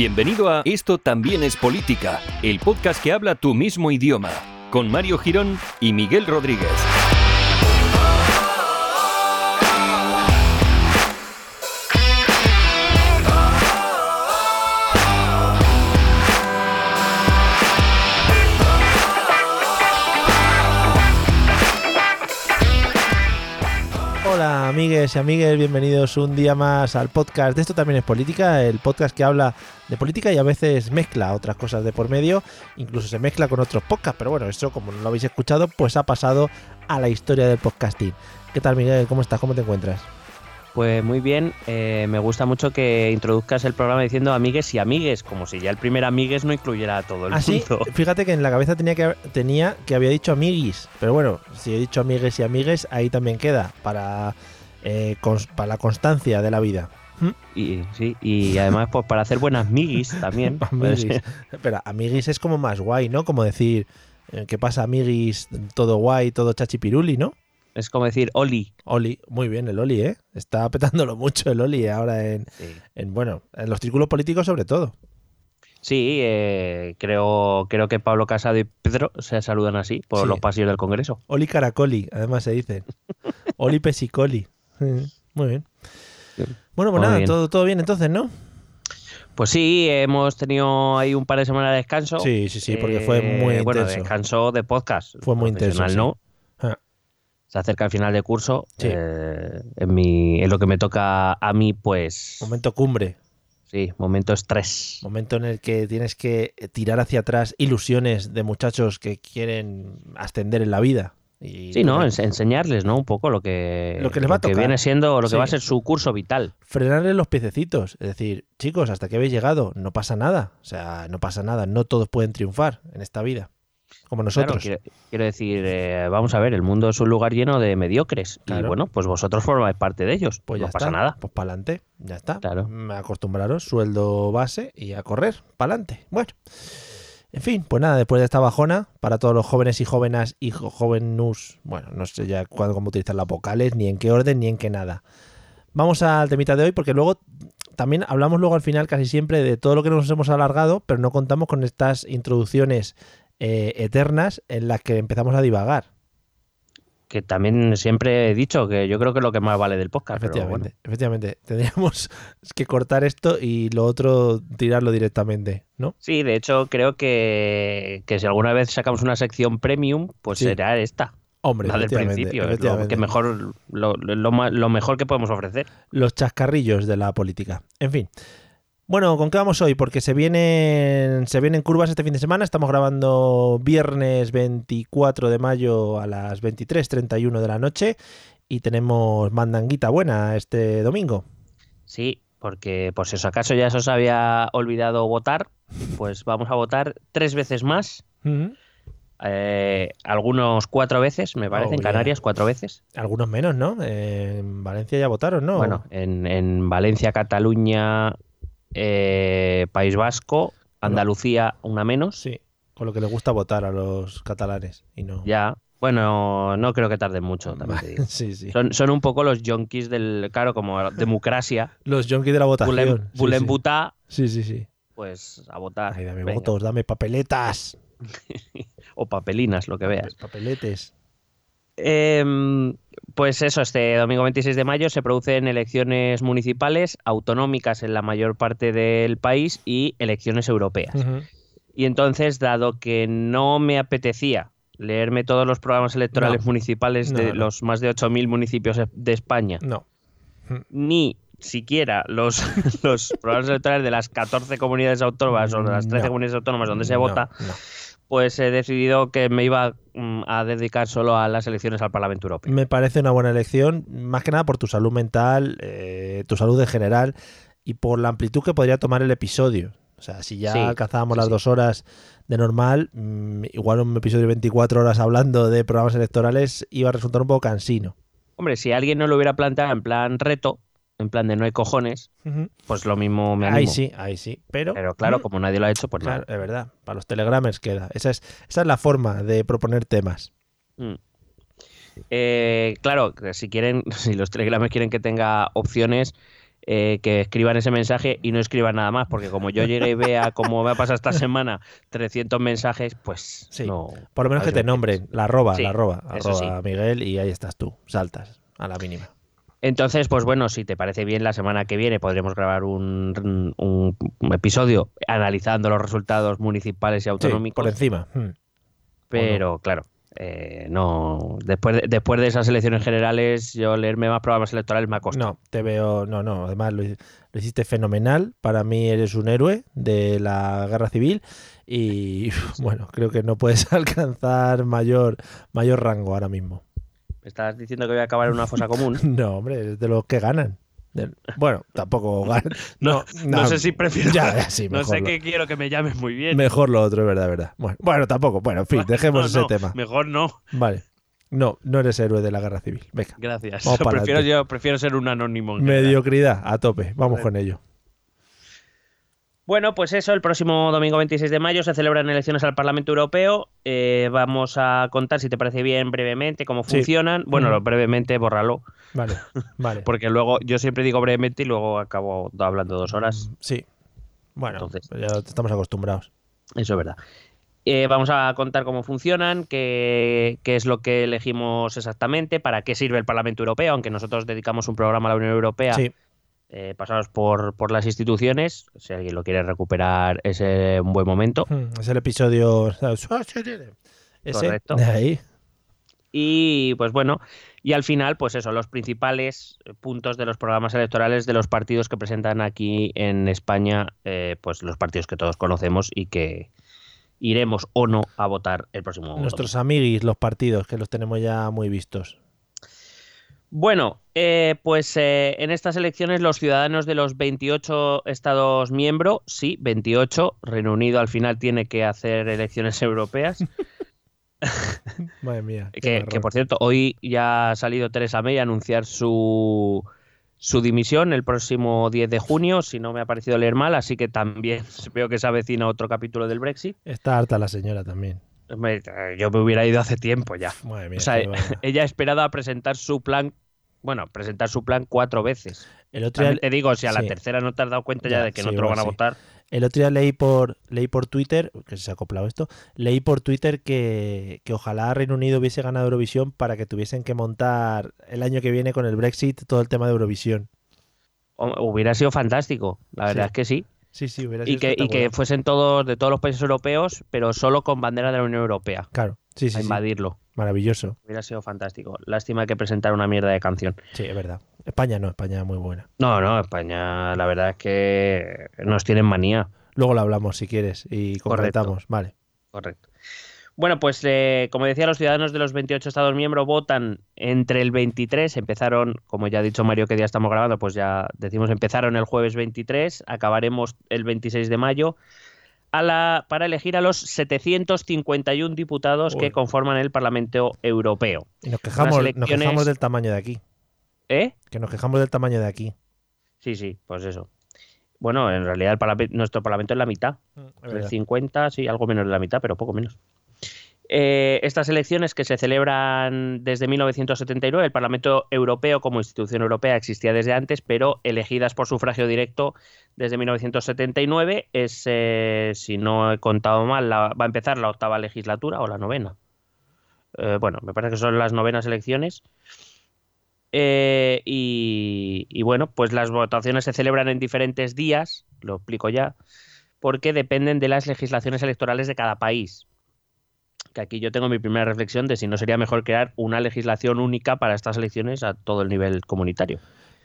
Bienvenido a Esto también es política, el podcast que habla tu mismo idioma, con Mario Girón y Miguel Rodríguez. Amigues y amigues, bienvenidos un día más al podcast de Esto también es política, el podcast que habla de política y a veces mezcla otras cosas de por medio, incluso se mezcla con otros podcasts, pero bueno, eso como no lo habéis escuchado, pues ha pasado a la historia del podcasting. ¿Qué tal Miguel? ¿Cómo estás? ¿Cómo te encuentras? Pues muy bien, eh, me gusta mucho que introduzcas el programa diciendo amigues y amigues, como si ya el primer amigues no incluyera a todo el Ah, sí, mundo. fíjate que en la cabeza tenía que, tenía que había dicho amiguis, pero bueno, si he dicho amigues y amigues, ahí también queda para, eh, para la constancia de la vida. Y, sí, y además pues para hacer buenas miguis también. Amiguis. Espera, amiguis es como más guay, ¿no? Como decir, eh, ¿qué pasa, amiguis? Todo guay, todo chachipiruli, ¿no? Es como decir Oli. Oli, muy bien el Oli, ¿eh? Está petándolo mucho el Oli ahora en, en bueno, en los círculos políticos sobre todo. Sí, eh, creo, creo que Pablo Casado y Pedro se saludan así por Sí. los pasillos del Congreso. Oli Caracoli, además se dice. Oli Pesicoli. Muy bien. Bueno, pues Muy nada, bien. todo, todo bien entonces, ¿no? Pues sí, hemos tenido ahí un par de semanas de descanso. Sí, sí, sí, porque fue Eh, muy Bueno, intenso. descanso de podcast. Fue muy intenso, sí. ¿no? Ah. Se acerca el final de curso. Sí. eh, en, mi, en lo que me toca a mí, pues. Momento cumbre, Sí, momento estrés. momento en el que tienes que tirar hacia atrás ilusiones de muchachos que quieren ascender en la vida. Y Sí, ¿no? enseñarles, ¿no? Un poco lo que, Lo que les va a tocar. viene siendo, lo que va a ser su curso vital. Frenarles los piececitos. Es decir, chicos, hasta que habéis llegado, no pasa nada. O sea, no pasa nada. No todos pueden triunfar en esta vida. Como Claro, nosotros. quiero, quiero decir, eh, vamos a ver, el mundo es un lugar lleno de mediocres. Y bueno, pues vosotros formáis parte de ellos. Pues no ya pasa está. nada. Pues para adelante, ya está. Claro. Mm, Acostumbraros, sueldo base y a correr, para adelante. Bueno, en fin, pues nada, después de esta bajona, para todos los jóvenes y jóvenes y jóvenus, bueno, no sé ya cuándo, cómo utilizar las vocales, ni en qué orden, ni en qué nada. Vamos al temita de hoy, porque luego también hablamos luego al final casi siempre de todo lo que nos hemos alargado, pero no contamos con estas introducciones eh, eternas en las que empezamos a divagar. Que también siempre he dicho que yo creo que es lo que más vale del podcast. Efectivamente, bueno. efectivamente. Tendríamos que cortar esto y lo otro tirarlo directamente, ¿no? Sí, de hecho, creo que, que si alguna vez sacamos una sección premium, pues Sí. será esta. Hombre, La del principio, es lo, efectivamente. que mejor, lo, lo lo mejor que podemos ofrecer. Los chascarrillos de la política. En fin. Bueno, ¿con qué vamos hoy? Porque se vienen, se vienen curvas este fin de semana. Estamos grabando viernes 24 de mayo a las 23.31 de la noche y tenemos mandanguita buena este domingo. Sí, porque por si os acaso ya se os había olvidado votar, pues vamos a votar tres veces más. Ujú. Eh, algunos cuatro veces, me parece, Oh, en yeah. Canarias cuatro veces. Algunos menos, ¿no? En Valencia ya votaron, ¿no? Bueno, en, en Valencia, Cataluña, eh, País Vasco, Andalucía, una menos. Sí, con lo que les gusta votar a los catalanes y no. Ya. Bueno, no creo que tarden mucho, también te digo. Sí, sí. Son, son un poco los yonkis del, claro, como democracia. Los yonkis de la votación. Bulem, Sí, bulem sí. butá, Sí, sí, sí. pues a votar. Ay, dame Venga. votos, dame papeletas. O papelinas, lo que veas. Papeletes. Em, pues eso, este domingo 26 de mayo se producen elecciones municipales, autonómicas en la mayor parte del país y elecciones europeas. Y entonces, dado que no me apetecía leerme todos los programas electorales No. municipales de No, los más de 8.000 municipios de España, No. ni siquiera los, los programas electorales de las 14 comunidades autónomas o de las 13 No. comunidades autónomas donde se vota. Pues he decidido que me iba mm, a dedicar solo a las elecciones al Parlamento Europeo. Me parece una buena elección, más que nada por tu salud mental, eh, tu salud en general y por la amplitud que podría tomar el episodio. O sea, si ya Sí, alcanzábamos sí, las sí. dos horas de normal, mm, igual un episodio de 24 horas hablando de programas electorales iba a resultar un poco cansino. Hombre, si alguien no lo hubiera planteado en plan reto, en plan de no hay cojones, pues lo mismo me animo. Ahí sí, ahí sí. Pero, Pero claro, mm, como nadie lo ha hecho, pues claro, nada. es verdad. Para los telegramers queda. Esa es, esa es la forma de proponer temas. Mm. Eh, claro, si quieren, si los telegrames quieren que tenga opciones, eh, que escriban ese mensaje y no escriban nada más, porque como yo llegue y vea cómo me ha pasado esta semana 300 mensajes, pues Sí. no. Por lo menos que ¿sabes te nombren, la arroba, Sí, la arroba, arroba Miguel y ahí estás tú, saltas a la mínima. Entonces, pues bueno, si te parece bien, la semana que viene podremos grabar un, un- un episodio analizando los resultados municipales y Sí, autonómicos. por encima. Mm. Pero claro, eh, no. Después de, después de esas elecciones generales, yo leerme más programas electorales me ha costado. No, te veo, no, no, además lo, lo hiciste fenomenal, para mí eres un héroe de la guerra civil y bueno, creo que no puedes alcanzar mayor, mayor rango ahora mismo. ¿Me estás diciendo que voy a acabar en una fosa común? No, hombre, es de los que ganan. Bueno, tampoco. No, no sé si prefiero. Ya, ya, sí, no sé lo- qué quiero que me llames muy bien. Mejor lo otro, es verdad, verdad. Bueno, bueno, tampoco. Bueno, en fin, dejemos No, ese tema. Mejor no. Vale. No, no eres héroe de la guerra civil. Venga. Gracias. Prefiero, yo prefiero ser un anónimo. Mediocridad, a tope. Vamos con ello. Bueno, pues eso, el próximo domingo 26 de mayo se celebran elecciones al Parlamento Europeo. Eh, vamos a contar, si te parece bien, brevemente cómo Sí. funcionan. Bueno, brevemente, bórralo, Vale, vale. porque luego yo siempre digo brevemente y luego acabo hablando dos horas. Sí. Bueno, Entonces. ya estamos acostumbrados. Eso es verdad. Eh, vamos a contar cómo funcionan, qué, qué es lo que elegimos exactamente, para qué sirve el Parlamento Europeo, aunque nosotros dedicamos un programa a la Unión Europea. Sí, eh, pasados por, por las instituciones. Si alguien lo quiere recuperar, es eh, un buen momento. Mm, es el episodio. Ese. Correcto. De ahí. Y pues bueno, y al final, pues eso, los principales puntos de los programas electorales de los partidos que presentan aquí en España, eh, pues los partidos que todos conocemos y que iremos o no a votar el próximo. Nuestros domingo. amiguis, los partidos, que los tenemos ya muy vistos. Bueno, eh, pues eh, en estas elecciones los ciudadanos de los 28 estados miembros, sí, 28, Reino Unido al final tiene que hacer elecciones europeas. Madre mía. Que, que, por cierto, hoy ya ha salido Teresa May a anunciar su, su dimisión el próximo 10 de junio, si no me ha parecido leer mal, así que también veo que se avecina otro capítulo del Brexit. Está harta la señora también. Me- Yo me hubiera ido hace tiempo ya. Madre mía. O sea, ella ha esperado a presentar su plan, bueno, presentar su plan cuatro veces. el otro día, te digo, si a la sí. tercera no te has dado cuenta ya, Ya, de que no te lo van a sí. votar, el otro día leí por, leí por Twitter, que se ha acoplado esto, leí por Twitter que, que ojalá Reino Unido hubiese ganado Eurovisión para que tuviesen que montar el año que viene con el Brexit todo el tema de Eurovisión. hubiera sido fantástico. La verdad es que sí. Sí, sí, Y que, y que fuesen todos de todos los países europeos, pero solo con bandera de la Unión Europea. Claro, sí, a sí, sí. invadirlo. Maravilloso. Hubiera sido fantástico. Lástima que presentara una mierda de canción. Sí, es verdad. España no, España muy buena. No, no, España, la verdad es que nos tienen manía. Luego lo hablamos si quieres y Correcto. concretamos. Vale. Correcto. Bueno, pues eh, como decía, los ciudadanos de los 28 Estados miembros votan entre el 23, empezaron, como ya ha dicho Mario que día estamos grabando, pues ya decimos empezaron el jueves 23, acabaremos el 26 de mayo, a la, para elegir a los 751 diputados que conforman el Parlamento Europeo. Y nos quejamos, nos elecciones- quejamos del tamaño de aquí. ¿Eh? Que nos quejamos del tamaño de aquí. Sí, sí, pues eso. Bueno, en realidad el parlamento- nuestro Parlamento es la mitad. Es El verdad. 50, sí, algo menos de la mitad, pero poco menos. Eh, estas elecciones que se celebran desde 1979, el Parlamento Europeo como institución europea existía desde antes, pero elegidas por sufragio directo desde 1979. Es, eh, si no he contado mal, va a empezar la octava legislatura o la novena. Eh, bueno, me parece que son las novenas elecciones. Y, y bueno, pues las votaciones se celebran en diferentes días, lo explico ya, porque dependen de las legislaciones electorales de cada país. Que aquí yo tengo mi primera reflexión de si no sería mejor crear una legislación única para estas elecciones a todo el nivel comunitario.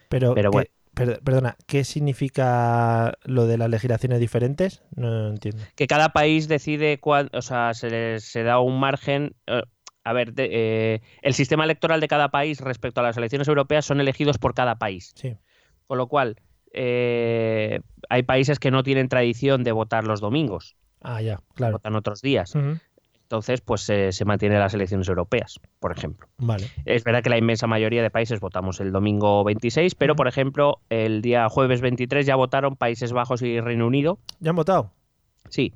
Pero, Pero bueno. perdona, ¿qué significa lo de las legislaciones diferentes? No entiendo. Que cada país decide, cuál, o sea, se, se da un margen. Eh, a ver, eh, el sistema electoral de cada país respecto a las elecciones europeas son elegidos por cada país. Sí. Con lo cual, eh, hay países que no tienen tradición de votar los domingos. Ah, ya, claro. Votan otros días. Entonces, pues se mantienen las elecciones europeas, por ejemplo. Vale. Es verdad que la inmensa mayoría de países votamos el domingo 26, pero, por ejemplo, el día jueves 23 ya votaron Países Bajos y Reino Unido. ¿Ya han votado? Sí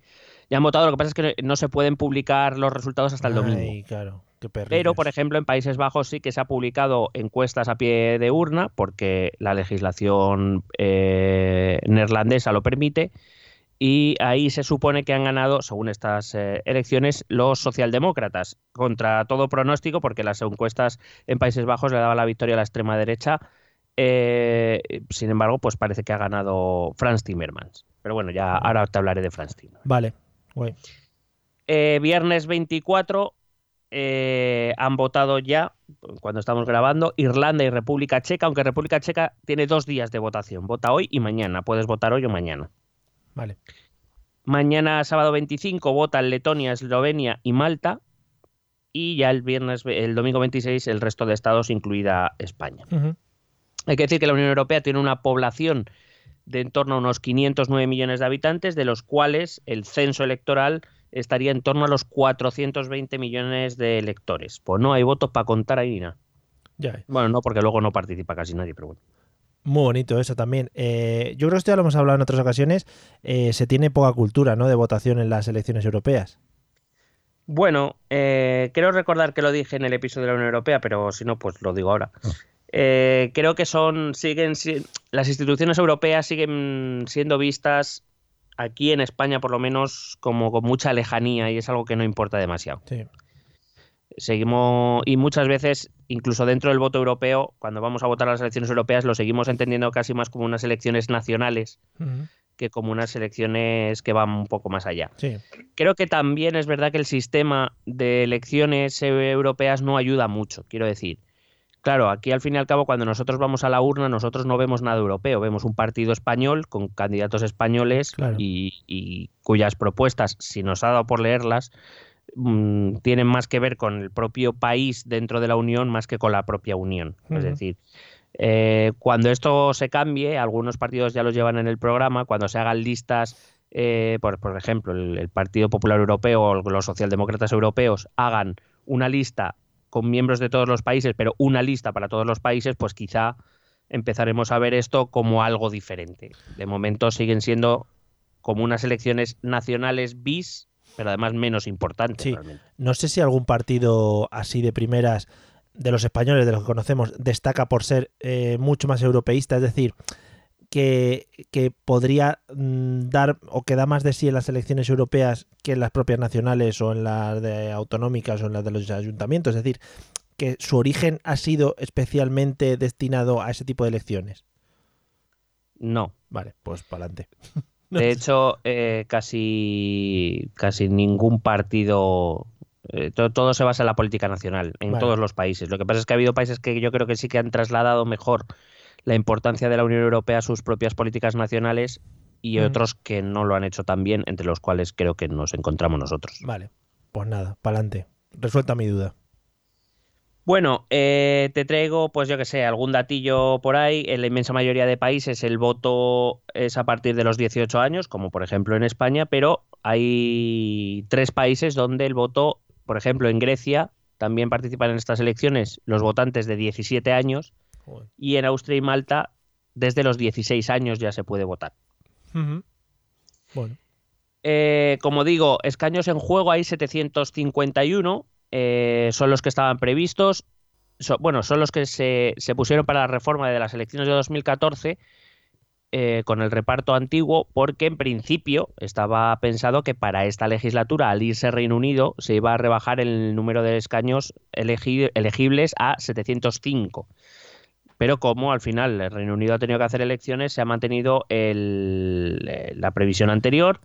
ya han votado, lo que pasa es que no se pueden publicar los resultados hasta el domingo. claro, Pero, por ejemplo, en Países Bajos sí que se ha publicado encuestas a pie de urna, porque la legislación eh, neerlandesa lo permite, y ahí se supone que han ganado, según estas eh, elecciones, los socialdemócratas, contra todo pronóstico, porque las encuestas en Países Bajos le daban la victoria a la extrema derecha. Eh, sin embargo, pues parece que ha ganado Franz Timmermans. Pero bueno, ya ahora te hablaré de Franz Timmermans. Vale. Eh, viernes 24 eh, han votado ya, cuando estamos grabando, Irlanda y República Checa, aunque República Checa tiene dos días de votación. Vota hoy y mañana. Puedes votar hoy o mañana. Vale. Mañana, sábado 25, votan Letonia, Eslovenia y Malta. Y ya el viernes, el domingo 26, el resto de estados, incluida España. Hay que decir que la Unión Europea tiene una población de en torno a unos 509 millones de habitantes, de los cuales el censo electoral estaría en torno a los 420 millones de electores. Pues no hay votos para contar ahí nada. Ya. Bueno, no, porque luego no participa casi nadie, pero bueno. Muy bonito eso también. Eh, yo creo que esto ya lo hemos hablado en otras ocasiones. Eh, se tiene poca cultura ¿no? de votación en las elecciones europeas. Bueno, eh, quiero recordar que lo dije en el episodio de la Unión Europea, pero si no, pues lo digo ahora. Ah. Eh, creo que son, siguen, las instituciones europeas siguen siendo vistas aquí en España por lo menos como con mucha lejanía y es algo que no importa demasiado. Seguimos, y muchas veces, incluso dentro del voto europeo, cuando vamos a votar a las elecciones europeas, lo seguimos entendiendo casi más como unas elecciones nacionales que como unas elecciones que van un poco más allá. Creo que también es verdad que el sistema de elecciones europeas no ayuda mucho, quiero decir. Claro, aquí al fin y al cabo, cuando nosotros vamos a la urna, nosotros no vemos nada europeo, vemos un partido español con candidatos españoles y, cuyas propuestas, si nos ha dado por leerlas, mm, tienen más que ver con el propio país dentro de la Unión más que con la propia Unión. Es decir, eh, cuando esto se cambie, algunos partidos ya lo llevan en el programa, cuando se hagan listas, eh, por, por, ejemplo, el Partido Popular Europeo o los socialdemócratas europeos hagan una lista con miembros de todos los países, pero una lista para todos los países, pues quizá empezaremos a ver esto como algo diferente. De momento siguen siendo como unas elecciones nacionales bis, pero además menos importantes. No sé si algún partido así de primeras de los españoles, de los que conocemos, destaca por ser eh, mucho más europeísta, es decir, que, podría mm, dar o que da más de sí en las elecciones europeas que en las propias nacionales o en las de autonómicas o en las de los ayuntamientos. Es decir, que su origen ha sido especialmente destinado a ese tipo de elecciones. No. Vale, pues para adelante. De hecho, eh, casi, casi ningún partido eh, todo, se basa en la política nacional, en todos los países. Lo que pasa es que ha habido países que yo creo que sí que han trasladado mejor la importancia de la Unión Europea a sus propias políticas nacionales y otros que no lo han hecho tan bien, entre los cuales creo que nos encontramos nosotros. Vale, pues nada, para adelante. Resuelta mi duda. Bueno, eh, te traigo, pues yo que sé, algún datillo por ahí. En la inmensa mayoría de países el voto es a partir de los 18 años, como por ejemplo en España, pero hay tres países donde el voto, por ejemplo en Grecia, también participan en estas elecciones los votantes de 17 años y en Austria y Malta, desde los 16 años ya se puede votar. Bueno. Eh, como digo, escaños en juego hay 751, eh, son los que estaban previstos. bueno, son los que se, pusieron para la reforma de las elecciones de 2014 eh, con el reparto antiguo, porque en principio estaba pensado que para esta legislatura, al irse Reino Unido, se iba a rebajar el número de escaños elegibles a 705 pero como al final el Reino Unido ha tenido que hacer elecciones, se ha mantenido eh, la previsión anterior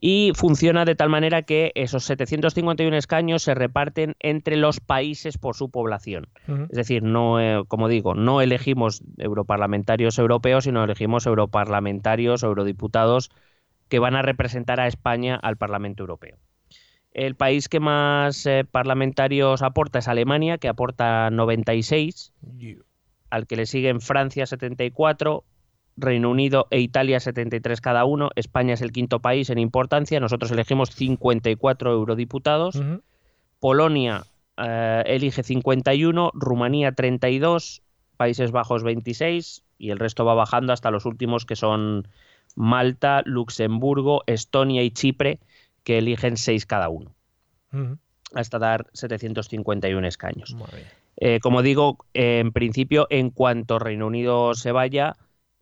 y funciona de tal manera que esos 751 escaños se reparten entre los países por su población. Es decir, no, eh, como digo, no elegimos europarlamentarios europeos, sino elegimos europarlamentarios, eurodiputados que van a representar a España al Parlamento Europeo. El país que más eh, parlamentarios aporta es Alemania, que aporta 96, al que le siguen Francia 74, Reino Unido e Italia 73 cada uno. España es el quinto país en importancia. Nosotros elegimos 54 eurodiputados. Polonia eh, elige 51, Rumanía 32, Países Bajos 26 y el resto va bajando hasta los últimos que son Malta, Luxemburgo, Estonia y Chipre, que eligen 6 cada uno. Hasta dar 751 escaños. Eh, como digo, en principio, en cuanto Reino Unido se vaya,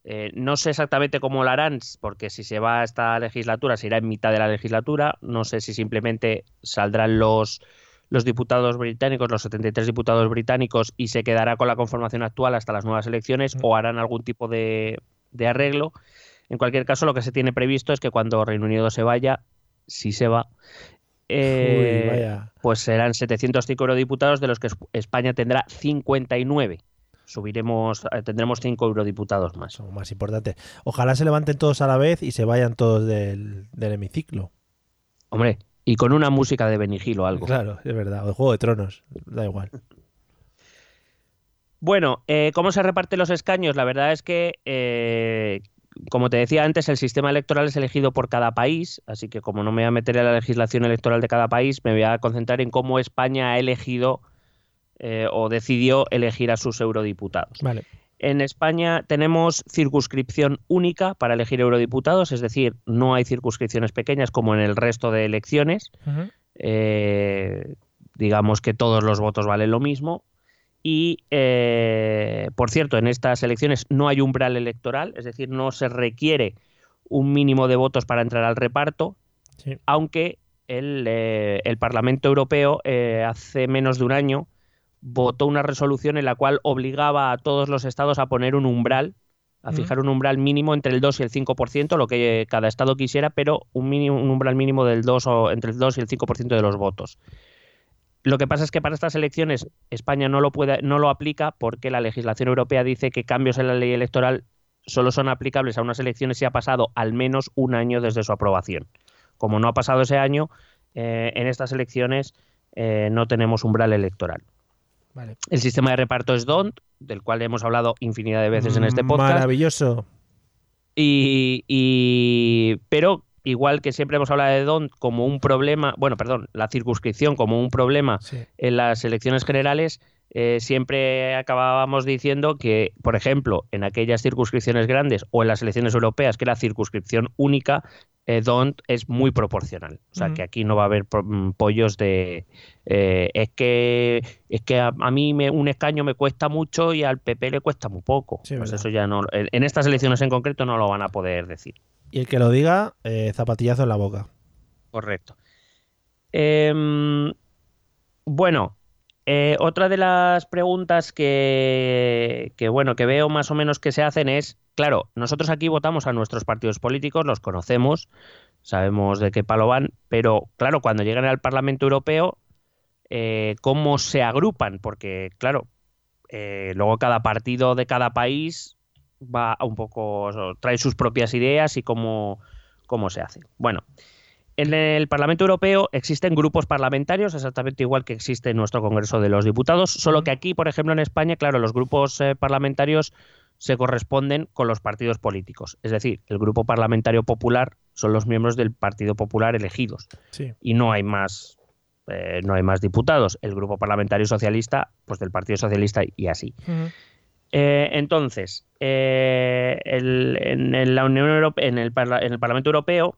eh, no sé exactamente cómo lo harán, porque si se va a esta legislatura, se irá en mitad de la legislatura. No sé si simplemente saldrán los, los diputados británicos, los 73 diputados británicos, y se quedará con la conformación actual hasta las nuevas elecciones, o harán algún tipo de, arreglo. En cualquier caso, lo que se tiene previsto es que cuando Reino Unido se vaya, si se va, eh, pues serán 705 eurodiputados, de los que España tendrá 59 subiremos, eh, tendremos cinco eurodiputados más. Son más importante. Ojalá se levanten todos a la vez y se vayan todos del, hemiciclo. Hombre, y con una música de Benigil o algo. Claro, es verdad. O de Juego de Tronos, da igual. Bueno, eh, ¿cómo se reparten los escaños? La verdad es que, eh, como te decía antes, el sistema electoral es elegido por cada país, así que como no me voy a meter en la legislación electoral de cada país, me voy a concentrar en cómo España ha elegido eh, o decidió elegir a sus eurodiputados. En España tenemos circunscripción única para elegir eurodiputados, es decir, no hay circunscripciones pequeñas como en el resto de elecciones. Eh, digamos que todos los votos valen lo mismo. Y, eh, por cierto, en estas elecciones no hay umbral electoral, es decir, no se requiere un mínimo de votos para entrar al reparto, aunque el, el, Parlamento Europeo hace menos de un año votó una resolución en la cual obligaba a todos los estados a poner un umbral, a fijar un umbral mínimo entre el 2 y el 5%, lo que cada estado quisiera, pero un, mínimo, un umbral mínimo del 2 o entre el 2 y el 5% de los votos. Lo que pasa es que para estas elecciones España no lo puede, no lo aplica porque la legislación europea dice que cambios en la ley electoral solo son aplicables a unas elecciones si ha pasado al menos un año desde su aprobación. Como no ha pasado ese año, eh, en estas elecciones eh, no tenemos umbral electoral. El sistema de reparto es DONT, del cual hemos hablado infinidad de veces en este podcast. Maravilloso. Y, pero igual que siempre hemos hablado de DONT como un problema, bueno, perdón, la circunscripción como un problema en las elecciones generales, eh, siempre acabábamos diciendo que, por ejemplo, en aquellas circunscripciones grandes o en las elecciones europeas, que era circunscripción única, eh, DONT es muy proporcional. O sea, que aquí no va a haber pollos de... Eh, es que es que a, mí me, un escaño me cuesta mucho y al PP le cuesta muy poco. pues eso ya no... En estas elecciones en concreto no lo van a poder decir. Y el que lo diga, zapatillazo en la boca. Correcto. Em, bueno, otra de las preguntas que, bueno, que veo más o menos que se hacen es Claro, nosotros aquí votamos a nuestros partidos políticos, los conocemos, sabemos de qué palo van, pero claro, cuando llegan al Parlamento Europeo, eh, ¿cómo se agrupan? Porque, claro, eh, luego cada partido de cada país va un poco, trae sus propias ideas y cómo, cómo se hace. Bueno, en el Parlamento Europeo existen grupos parlamentarios, exactamente igual que existe en nuestro Congreso de los Diputados, solo que aquí, por ejemplo, en España, claro, los grupos eh, parlamentarios se corresponden con los partidos políticos. Es decir, el Grupo Parlamentario Popular son los miembros del Partido Popular elegidos. Y no hay más. Eh, no hay más diputados. El Grupo Parlamentario Socialista, pues del Partido Socialista y así. Eh, entonces, eh, en, la Unión Europea, en el, en el Parlamento Europeo,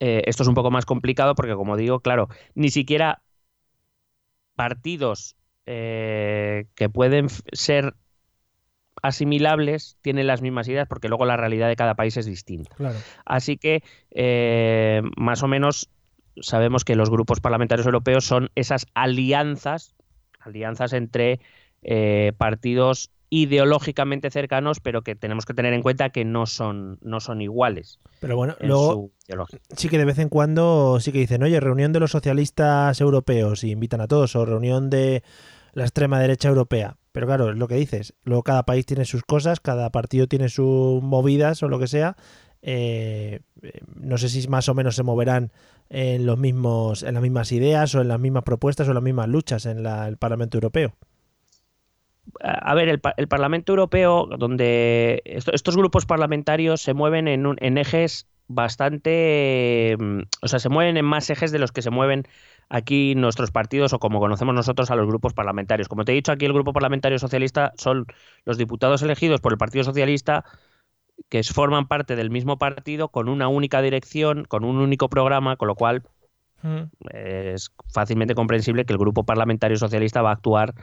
esto es un poco más complicado porque, como digo, claro, ni siquiera partidos que pueden ser asimilables tienen las mismas ideas porque luego la realidad de cada país es distinta. Así que eh, más o menos sabemos que los grupos parlamentarios europeos son esas alianzas, alianzas entre eh, partidos ideológicamente cercanos, pero que tenemos que tener en cuenta que no son, no son iguales. Pero bueno, luego sí que de vez en cuando sí que dicen, oye, reunión de los socialistas europeos y invitan a todos, o reunión de la extrema derecha europea. Pero claro, es lo que dices. Luego cada país tiene sus cosas, cada partido tiene sus movidas o lo que sea. Eh, no sé si más o menos se moverán en los mismos, en las mismas ideas o en las mismas propuestas o en las mismas luchas en el Parlamento Europeo. A ver, el, Parlamento Europeo, donde estos grupos parlamentarios se mueven en, en ejes bastante, mm, o sea, se mueven en más ejes de los que se mueven aquí nuestros partidos o como conocemos nosotros a los grupos parlamentarios. Como te he dicho, aquí el Grupo Parlamentario Socialista son los diputados elegidos por el Partido Socialista que forman parte del mismo partido con una única dirección, con un único programa, con lo cual mm. es fácilmente comprensible que el Grupo Parlamentario Socialista va a actuar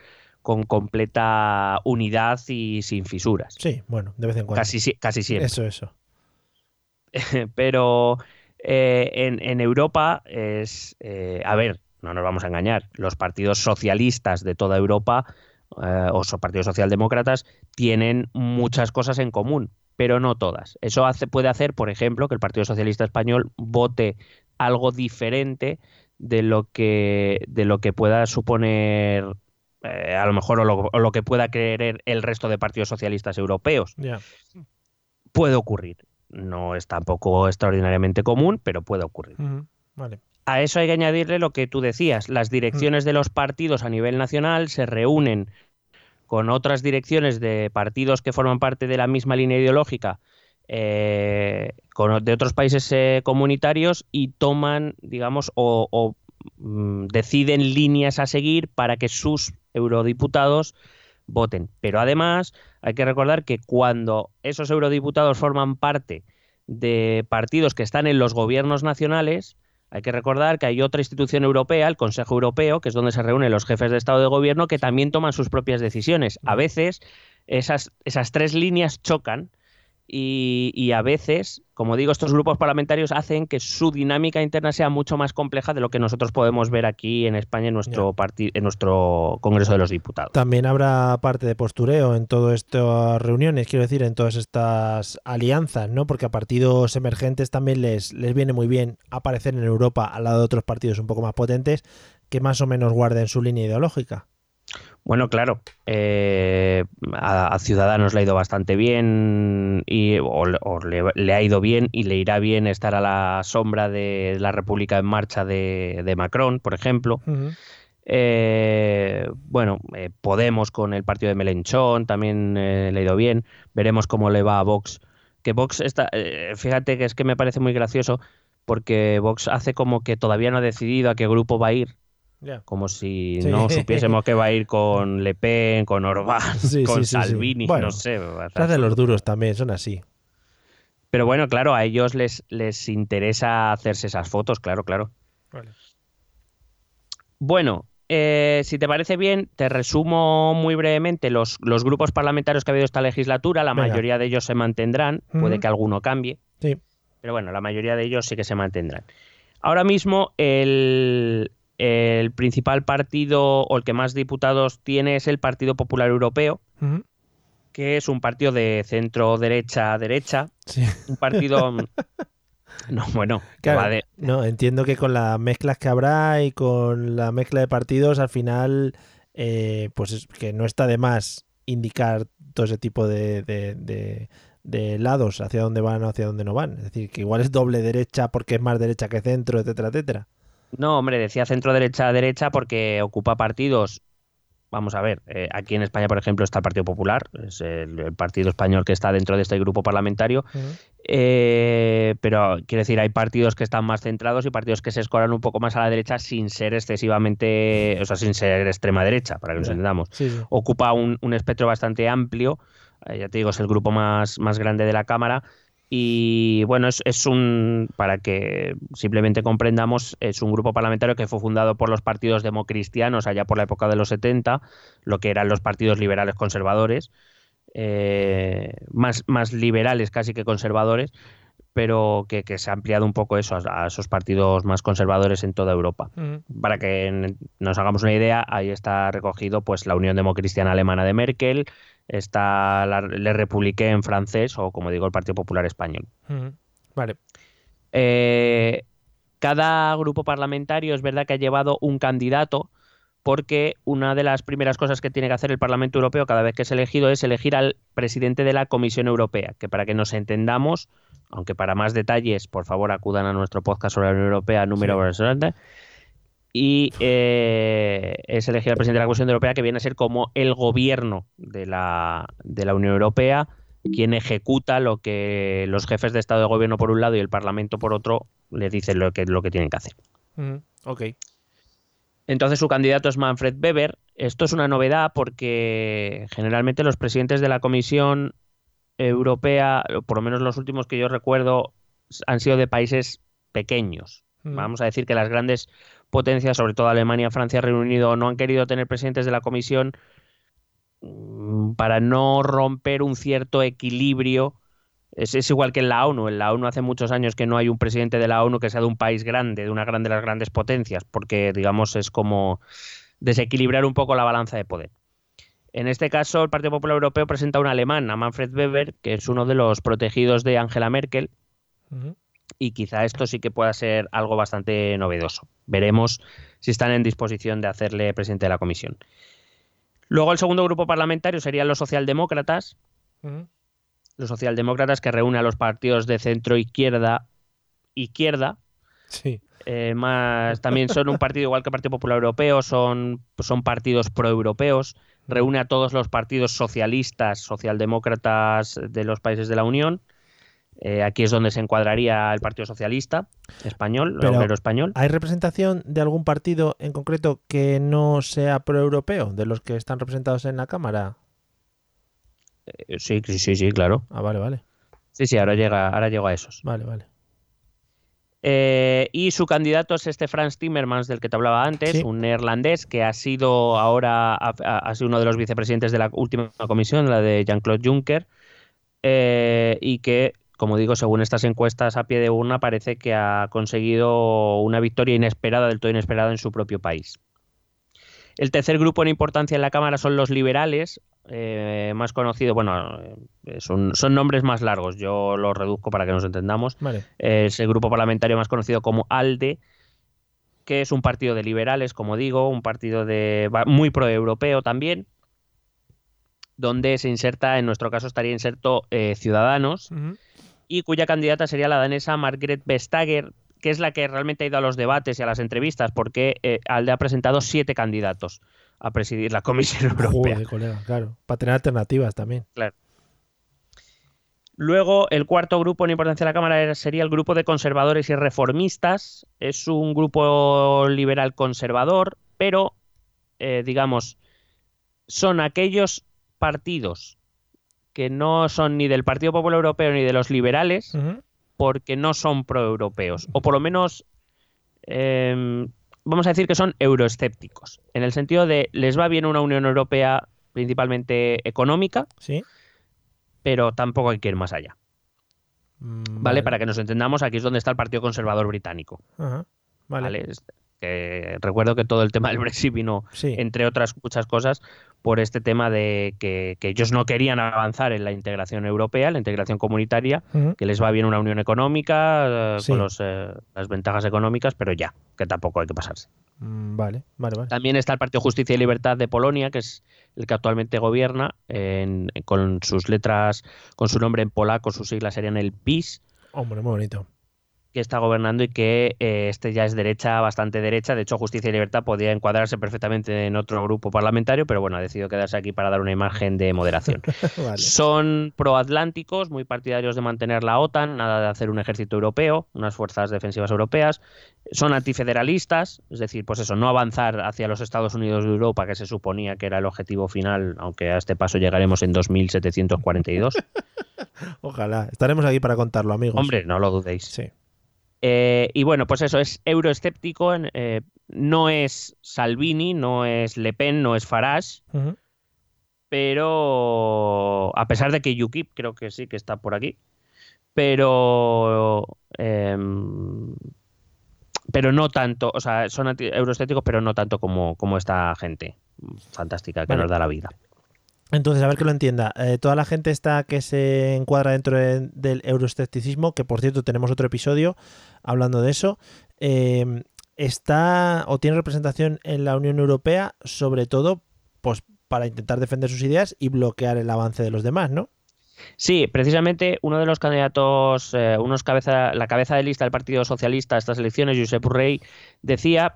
con completa unidad y sin fisuras. Sí, bueno, de vez en cuando. Casi, casi siempre. Eso, eso. Pero eh, en, Europa es, eh, a ver, no nos vamos a engañar, los partidos socialistas de toda Europa eh, o partidos socialdemócratas tienen muchas cosas en común, pero no todas. Eso hace, puede hacer, por ejemplo, que el Partido Socialista Español vote algo diferente de lo que, de lo que pueda suponer a lo mejor o lo, que pueda creer el resto de partidos socialistas europeos. Puede ocurrir. No es tampoco extraordinariamente común, pero puede ocurrir. A eso hay que añadirle lo que tú decías, las direcciones de los partidos a nivel nacional se reúnen con otras direcciones de partidos que forman parte de la misma línea ideológica eh, de otros países eh, comunitarios y toman, digamos, o, mm, deciden líneas a seguir para que sus eurodiputados voten. Pero además hay que recordar que cuando esos eurodiputados forman parte de partidos que están en los gobiernos nacionales, hay que recordar que hay otra institución europea, el Consejo Europeo, que es donde se reúnen los jefes de Estado de Gobierno, que también toman sus propias decisiones. A veces esas, esas tres líneas chocan y, a veces, como digo, estos grupos parlamentarios hacen que su dinámica interna sea mucho más compleja de lo que nosotros podemos ver aquí en España en nuestro, en nuestro Congreso de los Diputados. También habrá parte de postureo en todas estas reuniones, quiero decir, en todas estas alianzas, ¿no? Porque a partidos emergentes también les, les viene muy bien aparecer en Europa al lado de otros partidos un poco más potentes que más o menos guarden su línea ideológica. Bueno, claro, eh, a, Ciudadanos le ha ido bastante bien y o, le, ha ido bien y le irá bien estar a la sombra de la República en Marcha de, Macron, por ejemplo. Eh, bueno, eh, Podemos con el partido de Melenchón también le ha ido bien. Veremos cómo le va a Vox. Que Vox está, fíjate que es que me parece muy gracioso porque Vox hace como que todavía no ha decidido a qué grupo va a ir como si no supiésemos que va a ir con Le Pen, con Orbán, con Salvini, no sé. de los duros también, son así. Pero bueno, claro, a ellos les, les interesa hacerse esas fotos, claro, claro. Bueno, eh, si te parece bien, te resumo muy brevemente los, los, grupos parlamentarios que ha habido esta legislatura. La mayoría de ellos se mantendrán, puede que alguno cambie. Sí. Pero bueno, la mayoría de ellos sí que se mantendrán. Ahora mismo el, el principal partido o el que más diputados tiene es el Partido Popular Europeo, que es un partido de centro derecha derecha, un partido no bueno, no entiendo que con las mezclas que habrá y con la mezcla de partidos al final eh, pues es que no está de más indicar todo ese tipo de, de, de lados hacia dónde van o hacia dónde no van. Es decir, que igual es doble derecha porque es más derecha que centro, etcétera, etcétera. No, hombre, decía centro derecha derecha porque ocupa partidos. Vamos a ver, eh, aquí en España, por ejemplo, está el Partido Popular, es el, partido español que está dentro de este grupo parlamentario. Eh, pero quiero decir, hay partidos que están más centrados y partidos que se escoran un poco más a la derecha sin ser excesivamente, o sea, sin ser extrema derecha, para que nos entendamos. Ocupa un, espectro bastante amplio. Eh, ya te digo, es el grupo más, más grande de la Cámara y bueno, es, un, para que simplemente comprendamos, es un grupo parlamentario que fue fundado por los partidos democristianos allá por la época de los 70, lo que eran los partidos liberales conservadores, eh, más, más liberales casi que conservadores, pero que, se ha ampliado un poco eso a, esos partidos más conservadores en toda Europa. Para que nos hagamos una idea, ahí está recogido pues la Unión Democristiana Alemana de Merkel, está la, Le République en francés o, como digo, el Partido Popular Español. Vale. Eh, cada grupo parlamentario es verdad que ha llevado un candidato porque una de las primeras cosas que tiene que hacer el Parlamento Europeo cada vez que es elegido es elegir al presidente de la Comisión Europea, que para que nos entendamos, aunque para más detalles, por favor, acudan a nuestro podcast sobre la Unión Europea número y eh, es elegir al presidente de la Comisión Europea, que viene a ser como el gobierno de la, de la Unión Europea, quien ejecuta lo que los jefes de Estado de Gobierno por un lado y el Parlamento por otro le dicen lo que, lo que tienen que hacer. Ujú. Ok. Entonces su candidato es Manfred Weber. Esto es una novedad porque generalmente los presidentes de la Comisión Europea, por lo menos los últimos que yo recuerdo, han sido de países pequeños. Mm. Vamos a decir que las grandes potencias, sobre todo Alemania, Francia, Reino Unido, no han querido tener presidentes de la Comisión mm, para no romper un cierto equilibrio. Es, igual que en la ONU. En la ONU hace muchos años que no hay un presidente de la ONU que sea de un país grande, de una gran de las grandes potencias, porque digamos es como desequilibrar un poco la balanza de poder. En este caso, el Partido Popular Europeo presenta a un alemán, a Manfred Weber, que es uno de los protegidos de Angela Merkel, Ujú. Y quizá esto sí que pueda ser algo bastante novedoso. Veremos si están en disposición de hacerle presidente de la comisión. Luego el segundo grupo parlamentario serían los socialdemócratas, los socialdemócratas que reúne a los partidos de centro izquierda, izquierda, Sí. eh, más también son un partido igual que el Partido Popular Europeo, son, son partidos proeuropeos, reúne a todos los partidos socialistas, socialdemócratas de los países de la Unión. Eh, aquí es donde se encuadraría el Partido Socialista español, Pero- el obrero español. ¿Hay representación de algún partido en concreto que no sea proeuropeo, de los que están representados en la Cámara? Eh, Sí, sí, sí, sí, claro. Ah, vale, vale. Sí, sí, ahora llega, ahora llego a esos. Vale, vale. Eh, y su candidato es este Frans Timmermans del que te hablaba antes, Sí. un neerlandés que ha sido ahora ha sido uno de los vicepresidentes de la última comisión, la de Jean-Claude Juncker, eh, y que, como digo, según estas encuestas a pie de urna, parece que ha conseguido una victoria inesperada, del todo inesperada en su propio país. El tercer grupo en importancia en la Cámara son los liberales, eh, más conocido, bueno, eh, son, son nombres más largos, yo los reduzco para que nos entendamos Vale. es el grupo parlamentario más conocido como ALDE, que es un partido de liberales, como digo, un partido de muy proeuropeo también, donde se inserta, en nuestro caso estaría inserto eh, Ciudadanos. Y cuya candidata sería la danesa Margrethe Vestager, que es la que realmente ha ido a los debates y a las entrevistas, porque eh, ALDE ha presentado siete candidatos a presidir la Comisión Europea. Joder, colega, claro. Para tener alternativas también. Luego, el cuarto grupo en importancia de la Cámara sería el grupo de conservadores y reformistas. Es un grupo liberal conservador, pero, eh, digamos, son aquellos partidos que no son ni del Partido Popular Europeo ni de los liberales, porque no son proeuropeos. O por lo menos, em, vamos a decir que son euroescépticos, en el sentido de les va bien una Unión Europea principalmente económica, Sí. pero tampoco hay que ir más allá. Mm, ¿vale? Para que nos entendamos, aquí es donde está el Partido Conservador Británico. Vale. ¿vale? Es- que recuerdo que todo el tema del Brexit vino, Sí. entre otras muchas cosas, por este tema de que, que ellos no querían avanzar en la integración europea, la integración comunitaria, que les va bien una unión económica, eh, Sí. con los, eh, las ventajas económicas, pero ya, que tampoco hay que pasarse. Mm, Vale, vale, vale. También está el Partido Justicia y Libertad de Polonia, que es el que actualmente gobierna, en- con sus letras, con su nombre en polaco, sus siglas serían el PIS, Hombre, muy bonito. Que está gobernando y que eh, este ya es derecha, bastante derecha. De hecho, Justicia y Libertad podría encuadrarse perfectamente en otro grupo parlamentario, pero bueno, ha decidido quedarse aquí para dar una imagen de moderación. vale. Son proatlánticos, muy partidarios de mantener la OTAN, nada de hacer un ejército europeo, unas fuerzas defensivas europeas. Son antifederalistas, es decir, pues eso, no avanzar hacia los Estados Unidos de Europa, que se suponía que era el objetivo final, aunque a este paso llegaremos en 2742. Ojalá. Estaremos aquí para contarlo, amigos. Hombre, no lo dudéis. Sí. Eh, y bueno, pues eso, es euroescéptico, eh, no es Salvini, no es Le Pen, no es Farage, pero a pesar de que UKIP creo que sí que está por aquí, pero em, pero no tanto, o sea, son euroescépticos, pero no tanto como, como esta gente fantástica que Vale. nos da la vida. Entonces, a ver que lo entienda. Eh, toda la gente está que se encuadra dentro de- del euroescepticismo, que por cierto tenemos otro episodio hablando de eso, eh, está o tiene representación en la Unión Europea, sobre todo pues para intentar defender sus ideas y bloquear el avance de los demás, ¿no? Sí, precisamente uno de los candidatos, eh, unos cabeza, la cabeza de lista del Partido Socialista a estas elecciones, Josep Urrey, decía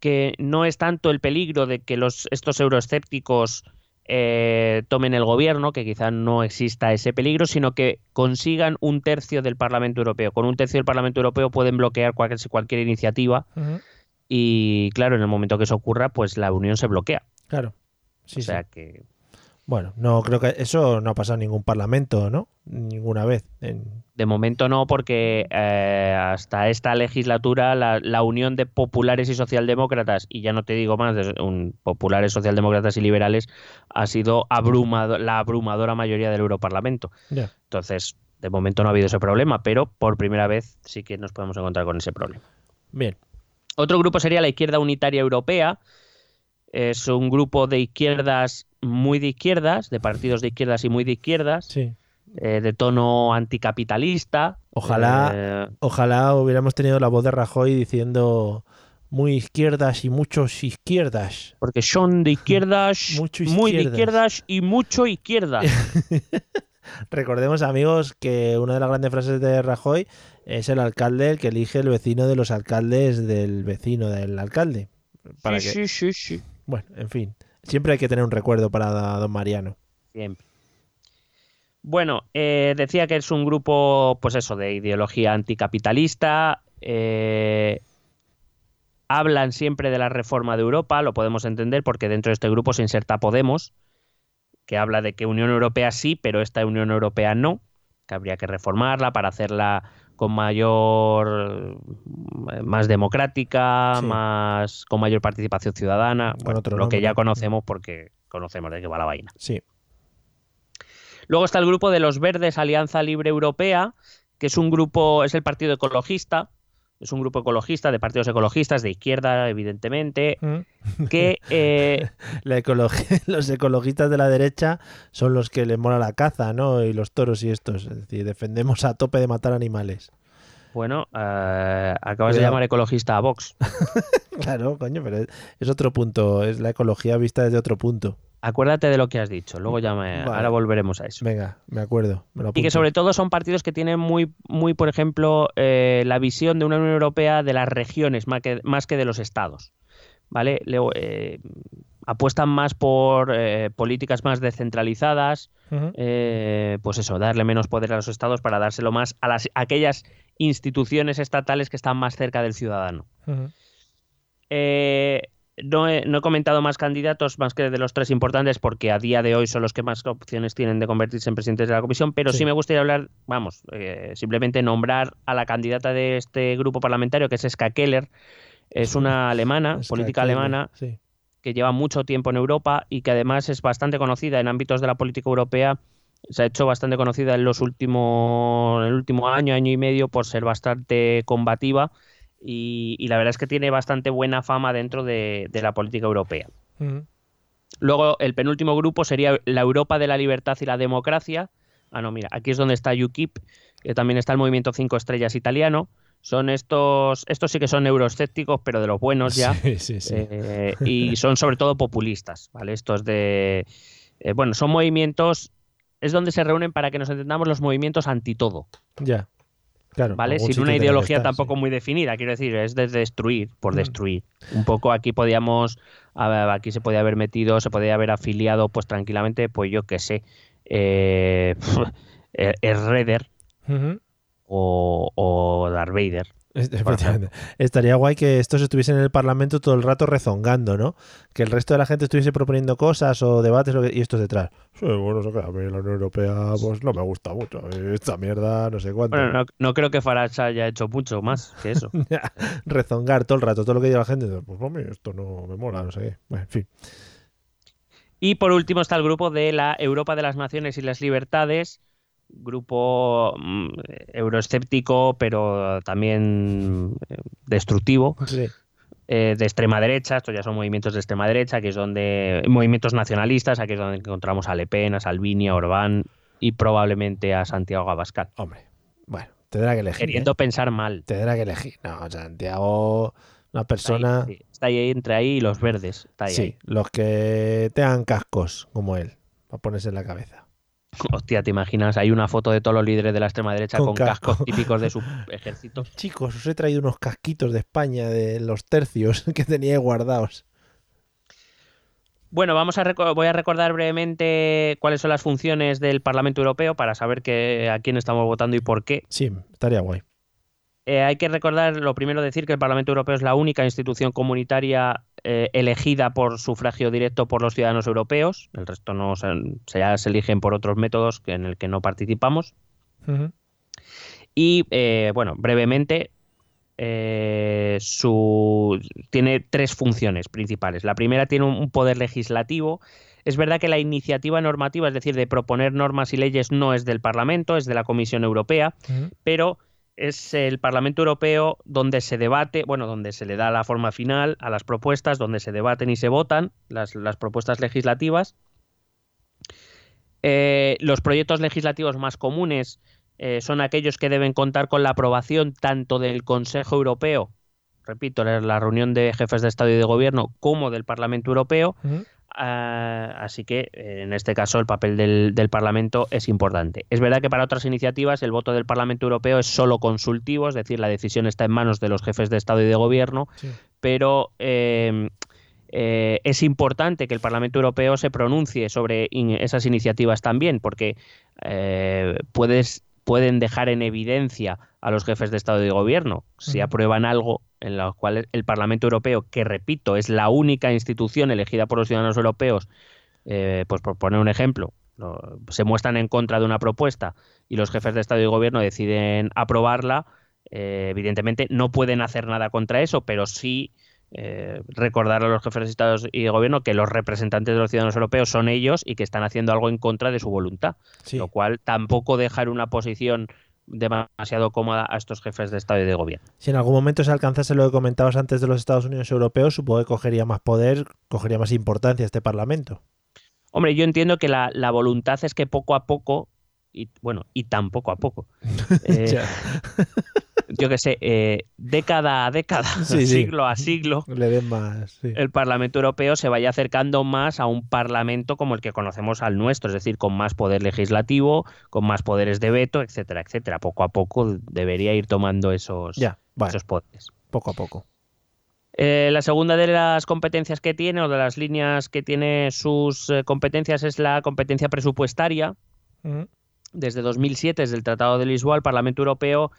que no es tanto el peligro de que los, estos euroescépticos eh, tomen el gobierno, que quizá no exista ese peligro, sino que consigan un tercio del Parlamento Europeo. Con un tercio del Parlamento Europeo pueden bloquear cualquier, cualquier iniciativa y, claro, en el momento que eso ocurra, pues la Unión se bloquea. Claro. Sí, o sea sí. que Bueno, no creo que eso no ha pasado en ningún parlamento, ¿no? Ninguna vez. En- De momento no, porque eh, hasta esta legislatura la, la unión de populares y socialdemócratas, y ya no te digo más, de un, populares, socialdemócratas y liberales, ha sido abrumado, la abrumadora mayoría del Europarlamento. Entonces, de momento no ha habido ese problema, pero por primera vez sí que nos podemos encontrar con ese problema. Bien. Otro grupo sería la Izquierda Unitaria Europea. Es un grupo de izquierdas muy de izquierdas, de partidos de izquierdas y muy de izquierdas, Sí. eh, de tono anticapitalista. Ojalá- eh, Ojalá hubiéramos tenido la voz de Rajoy diciendo muy izquierdas y muchos izquierdas. porque son de izquierdas, Mucho muy de izquierdas. izquierdas y mucho izquierdas. Recordemos, amigos, que una de las grandes frases de Rajoy es el alcalde el que elige el vecino de los alcaldes del vecino del alcalde. Para sí, que, sí, sí, sí. Bueno, en fin. Siempre hay que tener un recuerdo para don Mariano. Siempre. Bueno, eh, decía que es un grupo, pues eso, de ideología anticapitalista. eh, hablan siempre de la reforma de Europa, lo podemos entender porque dentro de este grupo se inserta Podemos, que habla de que Unión Europea sí, pero esta Unión Europea no, que habría que reformarla para hacerla con mayor, eh, más democrática, Sí. más con mayor participación ciudadana, Con bueno, otro lo que ya conocemos porque conocemos de qué va la vaina. Sí. Luego está el grupo de los Verdes Alianza Libre Europea, que es un grupo, es el partido ecologista, es un grupo ecologista de partidos ecologistas de izquierda, evidentemente, Mm. que eh, La los ecologistas de la derecha son los que les mola la caza, ¿no? Y los toros y estos. Es decir, defendemos a tope de matar animales. Bueno, eh, acabas de llamar ecologista a Vox. Claro, coño, pero es, otro punto. Es la ecología vista desde otro punto. Acuérdate de lo que has dicho, luego ya me, Vale. ahora volveremos a eso. Venga, me acuerdo. me lo Y que sobre todo son partidos que tienen muy, muy por ejemplo, eh, la visión de una Unión Europea de las regiones más que, más que de los estados. ¿Vale? Le- eh, apuestan más por eh, políticas más descentralizadas, eh, pues eso, darle menos poder a los estados para dárselo más a las, a aquellas instituciones estatales que están más cerca del ciudadano. Eh, no, he, no he comentado más candidatos más que de los tres importantes porque a día de hoy son los que más opciones tienen de convertirse en presidentes de la comisión, pero sí, Sí. me gustaría hablar, vamos, eh, simplemente nombrar a la candidata de este grupo parlamentario que es Ska Keller. Es una alemana, política alemana, Sí. que lleva mucho tiempo en Europa y que además es bastante conocida en ámbitos de la política europea. Se ha hecho bastante conocida en los últimos, en el último año, año y medio, por ser bastante combativa y, y la verdad es que tiene bastante buena fama dentro de, de la política europea. Luego, el penúltimo grupo sería la Europa de la libertad y la democracia. Ah, no, mira, aquí es donde está UKIP, que también está el movimiento Cinco Estrellas italiano. Son estos, estos sí que son euroescépticos, pero de los buenos ya. Sí, sí, sí. Eh, y son sobre todo populistas, ¿vale? Estos de... eh, bueno, son movimientos... Es donde se reúnen para que nos entendamos los movimientos anti todo, Ya. Claro. ¿vale? Sin una ideología estar, tampoco sí. muy definida, quiero decir, es de destruir, por Mm. destruir. Un poco aquí podíamos... Aquí se podía haber metido, se podía haber afiliado, pues tranquilamente, pues yo qué sé, eh, es Redder o, o Darth Vader. Estaría guay que estos estuviesen en el Parlamento todo el rato rezongando, ¿no? Que el resto de la gente estuviese proponiendo cosas o debates o que- y estos detrás. Sí, bueno, eso que a mí la Unión Europea pues no me gusta mucho. Esta mierda, no sé cuánto. Bueno, no, no creo que Farage haya hecho mucho más que eso. Rezongar todo el rato, todo lo que diga la gente. Pues a mí esto no me mola, no sé qué. Bueno, en fin. Y por último está el grupo de la Europa de las Naciones y las Libertades, grupo mm, euroescéptico, pero también eh, destructivo. Sí. eh, de extrema derecha, estos ya son movimientos de extrema derecha, que es donde movimientos nacionalistas, aquí es donde encontramos a Le Pen, a Salvini, a Orbán y probablemente a Santiago Abascal. Hombre, bueno, tendrá que elegir. Queriendo ¿eh? pensar mal. Tendrá que elegir. No, Santiago, una persona. Está ahí, sí. Está ahí entre ahí y los verdes. Está ahí, sí, ahí. los que tengan cascos como él, para ponerse en la cabeza. Hostia, ¿te imaginas? Hay una foto de todos los líderes de la extrema derecha Con con, casco. cascos típicos de su ejército. Chicos, os he traído unos casquitos de España de los tercios que tenía guardados. Bueno, vamos a voy a recordar brevemente cuáles son las funciones del Parlamento Europeo para saber que, a quién estamos votando y por qué. Sí, estaría guay. Eh, hay que recordar, lo primero, decir que el Parlamento Europeo es la única institución comunitaria eh, elegida por sufragio directo por los ciudadanos europeos. El resto no se, ya se eligen por otros métodos que- en el que no participamos. Y eh, bueno, brevemente, eh, su, tiene tres funciones principales. La primera tiene un, un poder legislativo. Es verdad que la iniciativa normativa, es decir, de proponer normas y leyes, no es del Parlamento, es de la Comisión Europea, pero es el Parlamento Europeo donde se debate, bueno, donde se le da la forma final a las propuestas, donde se debaten y se votan las, las propuestas legislativas. Eh, los proyectos legislativos más comunes eh, son aquellos que deben contar con la aprobación tanto del Consejo Europeo, repito, la reunión de jefes de Estado y de Gobierno, como del Parlamento Europeo. Ah, así que eh, en este caso el papel del, del Parlamento es importante. Es verdad que para otras iniciativas el voto del Parlamento Europeo es solo consultivo, es decir, la decisión está en manos de los jefes de Estado y de Gobierno, Sí. pero eh, eh, es importante que el Parlamento Europeo se pronuncie sobre in- esas iniciativas también, porque eh, puedes, pueden dejar en evidencia a los jefes de Estado y de Gobierno si aprueban algo en lo cual el Parlamento Europeo, que repito, es la única institución elegida por los ciudadanos europeos, eh, pues por poner un ejemplo, lo- se muestran en contra de una propuesta y los jefes de Estado y Gobierno deciden aprobarla, eh, evidentemente no pueden hacer nada contra eso, pero sí eh, recordar a los jefes de Estado y de Gobierno que los representantes de los ciudadanos europeos son ellos y que están haciendo algo en contra de su voluntad, Sí. lo cual tampoco deja en una posición demasiado cómoda a estos jefes de Estado y de Gobierno. Si en algún momento se alcanzase lo que comentabas antes de los Estados Unidos europeos, supongo que cogería más poder, cogería más importancia este Parlamento. Hombre, yo entiendo que la, la voluntad es que poco a poco, y bueno, y tan poco a poco, eh. yo qué sé, eh, década a década, Sí, sí. siglo a siglo, Le den más. sí. el Parlamento Europeo se vaya acercando más a un Parlamento como el que conocemos al nuestro, es decir, con más poder legislativo, con más poderes de veto, etcétera, etcétera. Poco a poco debería ir tomando esos, Ya, esos poderes. poco a poco. Eh, la segunda de las competencias que tiene o de las líneas que tiene sus eh, competencias es la competencia presupuestaria. Ujú. Desde 2007, desde el Tratado de Lisboa, el Parlamento Europeo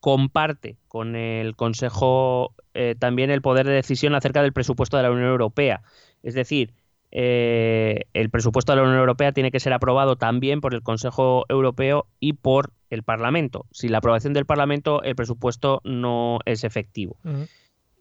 comparte con el Consejo eh, también el poder de decisión acerca del presupuesto de la Unión Europea. Es decir, eh, el presupuesto de la Unión Europea tiene que ser aprobado también por el Consejo Europeo y por el Parlamento. Sin la aprobación del Parlamento, el presupuesto no es efectivo.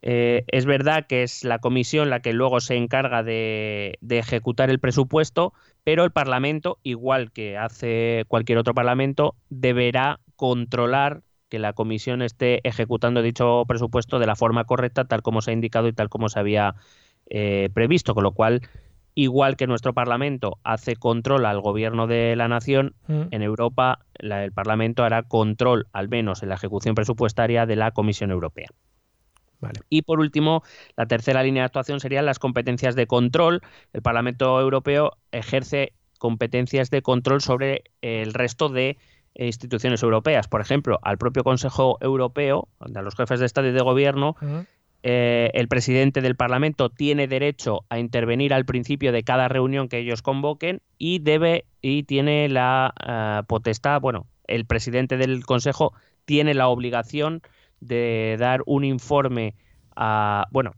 Eh, es verdad que es la comisión la que luego se encarga de, de ejecutar el presupuesto, pero el Parlamento, igual que hace cualquier otro Parlamento, deberá controlar que la comisión esté ejecutando dicho presupuesto de la forma correcta, tal como se ha indicado y tal como se había eh, previsto, con lo cual, igual que nuestro Parlamento hace control al gobierno de la nación, Ujú. en Europa la- el Parlamento hará control, al menos en la ejecución presupuestaria, de la Comisión Europea. Vale. Y por último, la tercera línea de actuación serían las competencias de control. El Parlamento Europeo ejerce competencias de control sobre el resto de instituciones europeas. Por ejemplo, al propio Consejo Europeo, a los jefes de Estado y de Gobierno, eh, el presidente del Parlamento tiene derecho a intervenir al principio de cada reunión que ellos convoquen y debe y tiene la eh, potestad, bueno, el presidente del Consejo tiene la obligación de dar un informe a, bueno,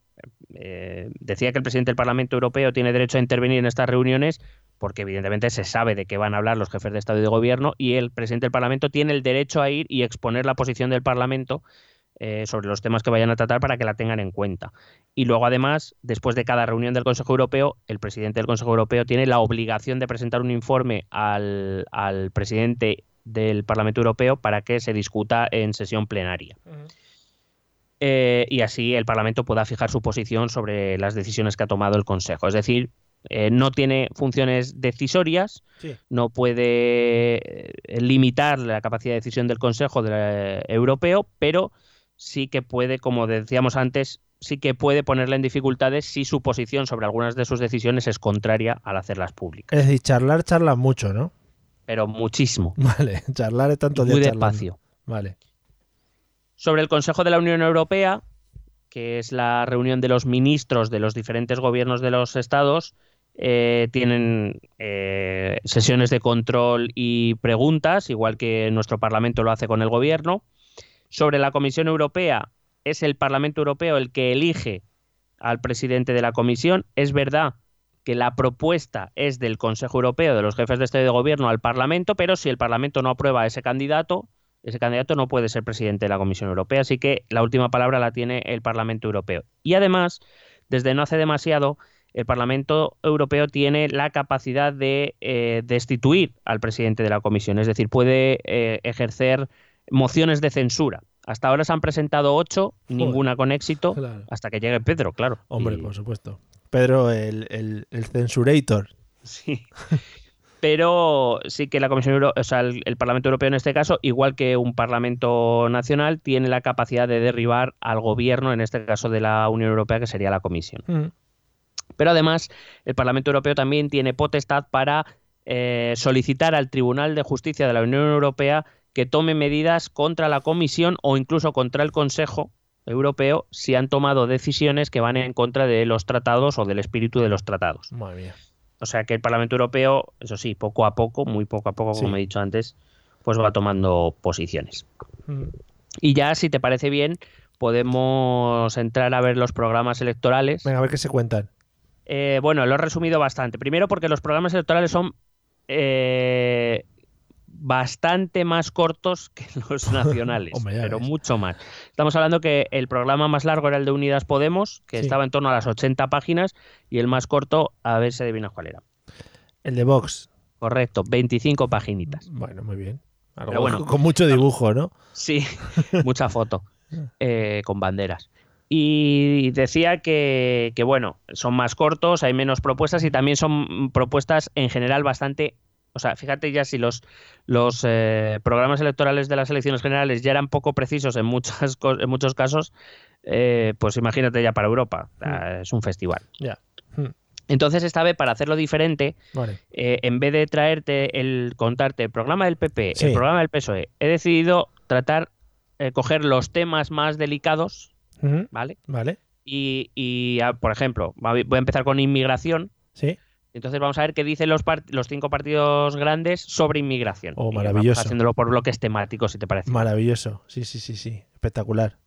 eh, decía que el presidente del Parlamento Europeo tiene derecho a intervenir en estas reuniones porque evidentemente se sabe de qué van a hablar los jefes de Estado y de Gobierno y el presidente del Parlamento tiene el derecho a ir y exponer la posición del Parlamento eh, sobre los temas que vayan a tratar para que la tengan en cuenta. Y luego, además, después de cada reunión del Consejo Europeo, el presidente del Consejo Europeo tiene la obligación de presentar un informe al, al presidente del Parlamento Europeo para que se discuta en sesión plenaria. eh, y así el Parlamento pueda fijar su posición sobre las decisiones que ha tomado el Consejo. Es decir, eh, no tiene funciones decisorias, no puede eh, limitar la capacidad de decisión del Consejo Europeo, pero sí que puede, como decíamos antes, sí que puede ponerle en dificultades si su posición sobre algunas de sus decisiones es contraria al hacerlas públicas. Es decir, charlar, charla mucho, ¿no? Pero muchísimo. Vale, charlar es tanto Muy despacio. Vale. Sobre el Consejo de la Unión Europea, que es la reunión de los ministros de los diferentes gobiernos de los estados, eh, tienen eh, sesiones de control y preguntas, igual que nuestro Parlamento lo hace con el gobierno. Sobre la Comisión Europea, es el Parlamento Europeo el que elige al presidente de la Comisión. Es verdad que la propuesta es del Consejo Europeo, de los jefes de Estado y de Gobierno al Parlamento, pero si el Parlamento no aprueba a ese candidato, ese candidato no puede ser presidente de la Comisión Europea, así que la última palabra la tiene el Parlamento Europeo. Y además, desde no hace demasiado, el Parlamento Europeo tiene la capacidad de eh, destituir al presidente de la Comisión, es decir, puede eh, ejercer mociones de censura. Hasta ahora se han presentado ocho, ninguna con éxito, hasta que llegue Pedro, claro. Hombre, por supuesto. Pedro, el, el, el censurator. Sí. pero sí que la Comisión Europea, o sea, el, Parlamento Europeo en este caso, igual que un Parlamento nacional, tiene la capacidad de derribar al gobierno, en este caso de la Unión Europea, que sería la Comisión. Mm. Pero además, el Parlamento Europeo también tiene potestad para eh, solicitar al Tribunal de Justicia de la Unión Europea que tome medidas contra la Comisión o incluso contra el Consejo Europeo si han tomado decisiones que van en contra de los tratados o del espíritu de los tratados. Madre mía. O sea que el Parlamento Europeo, eso sí, poco a poco, muy poco a poco, como he dicho antes, pues va tomando posiciones. Mm. Y ya, si te parece bien, podemos entrar a ver los programas electorales. Venga, a ver qué se cuentan. Eh, bueno, lo he resumido bastante. Primero porque los programas electorales son eh, bastante más cortos que los nacionales, pero mucho más. Estamos hablando que el programa más largo era el de Unidas Podemos, que estaba en torno a las 80 páginas, y el más corto, a ver si adivina cuál era. El de Vox. Correcto, 25 paginitas. Bueno, muy bien. bueno, con mucho dibujo, ¿no? Sí, mucha foto, eh, con banderas. Y decía que, que, bueno, son más cortos, hay menos propuestas y también son propuestas en general bastante o sea, fíjate ya si los, los eh, programas electorales de las elecciones generales ya eran poco precisos en, muchas, en muchos casos, eh, pues imagínate ya para Europa. Hmm. Es un festival. Ya. Hmm. Entonces, esta vez, para hacerlo diferente, eh, en vez de traerte el contarte el programa del PP, el programa del PSOE, he decidido tratar, coger los temas más delicados, ¿vale? Vale. Y, y ah, por ejemplo, voy a empezar con inmigración. Sí. Entonces vamos a ver qué dicen los, los cinco partidos grandes sobre inmigración. Oh, maravilloso. haciéndolo por bloques temáticos, si te parece. Maravilloso. Sí, sí, sí, sí. Espectacular.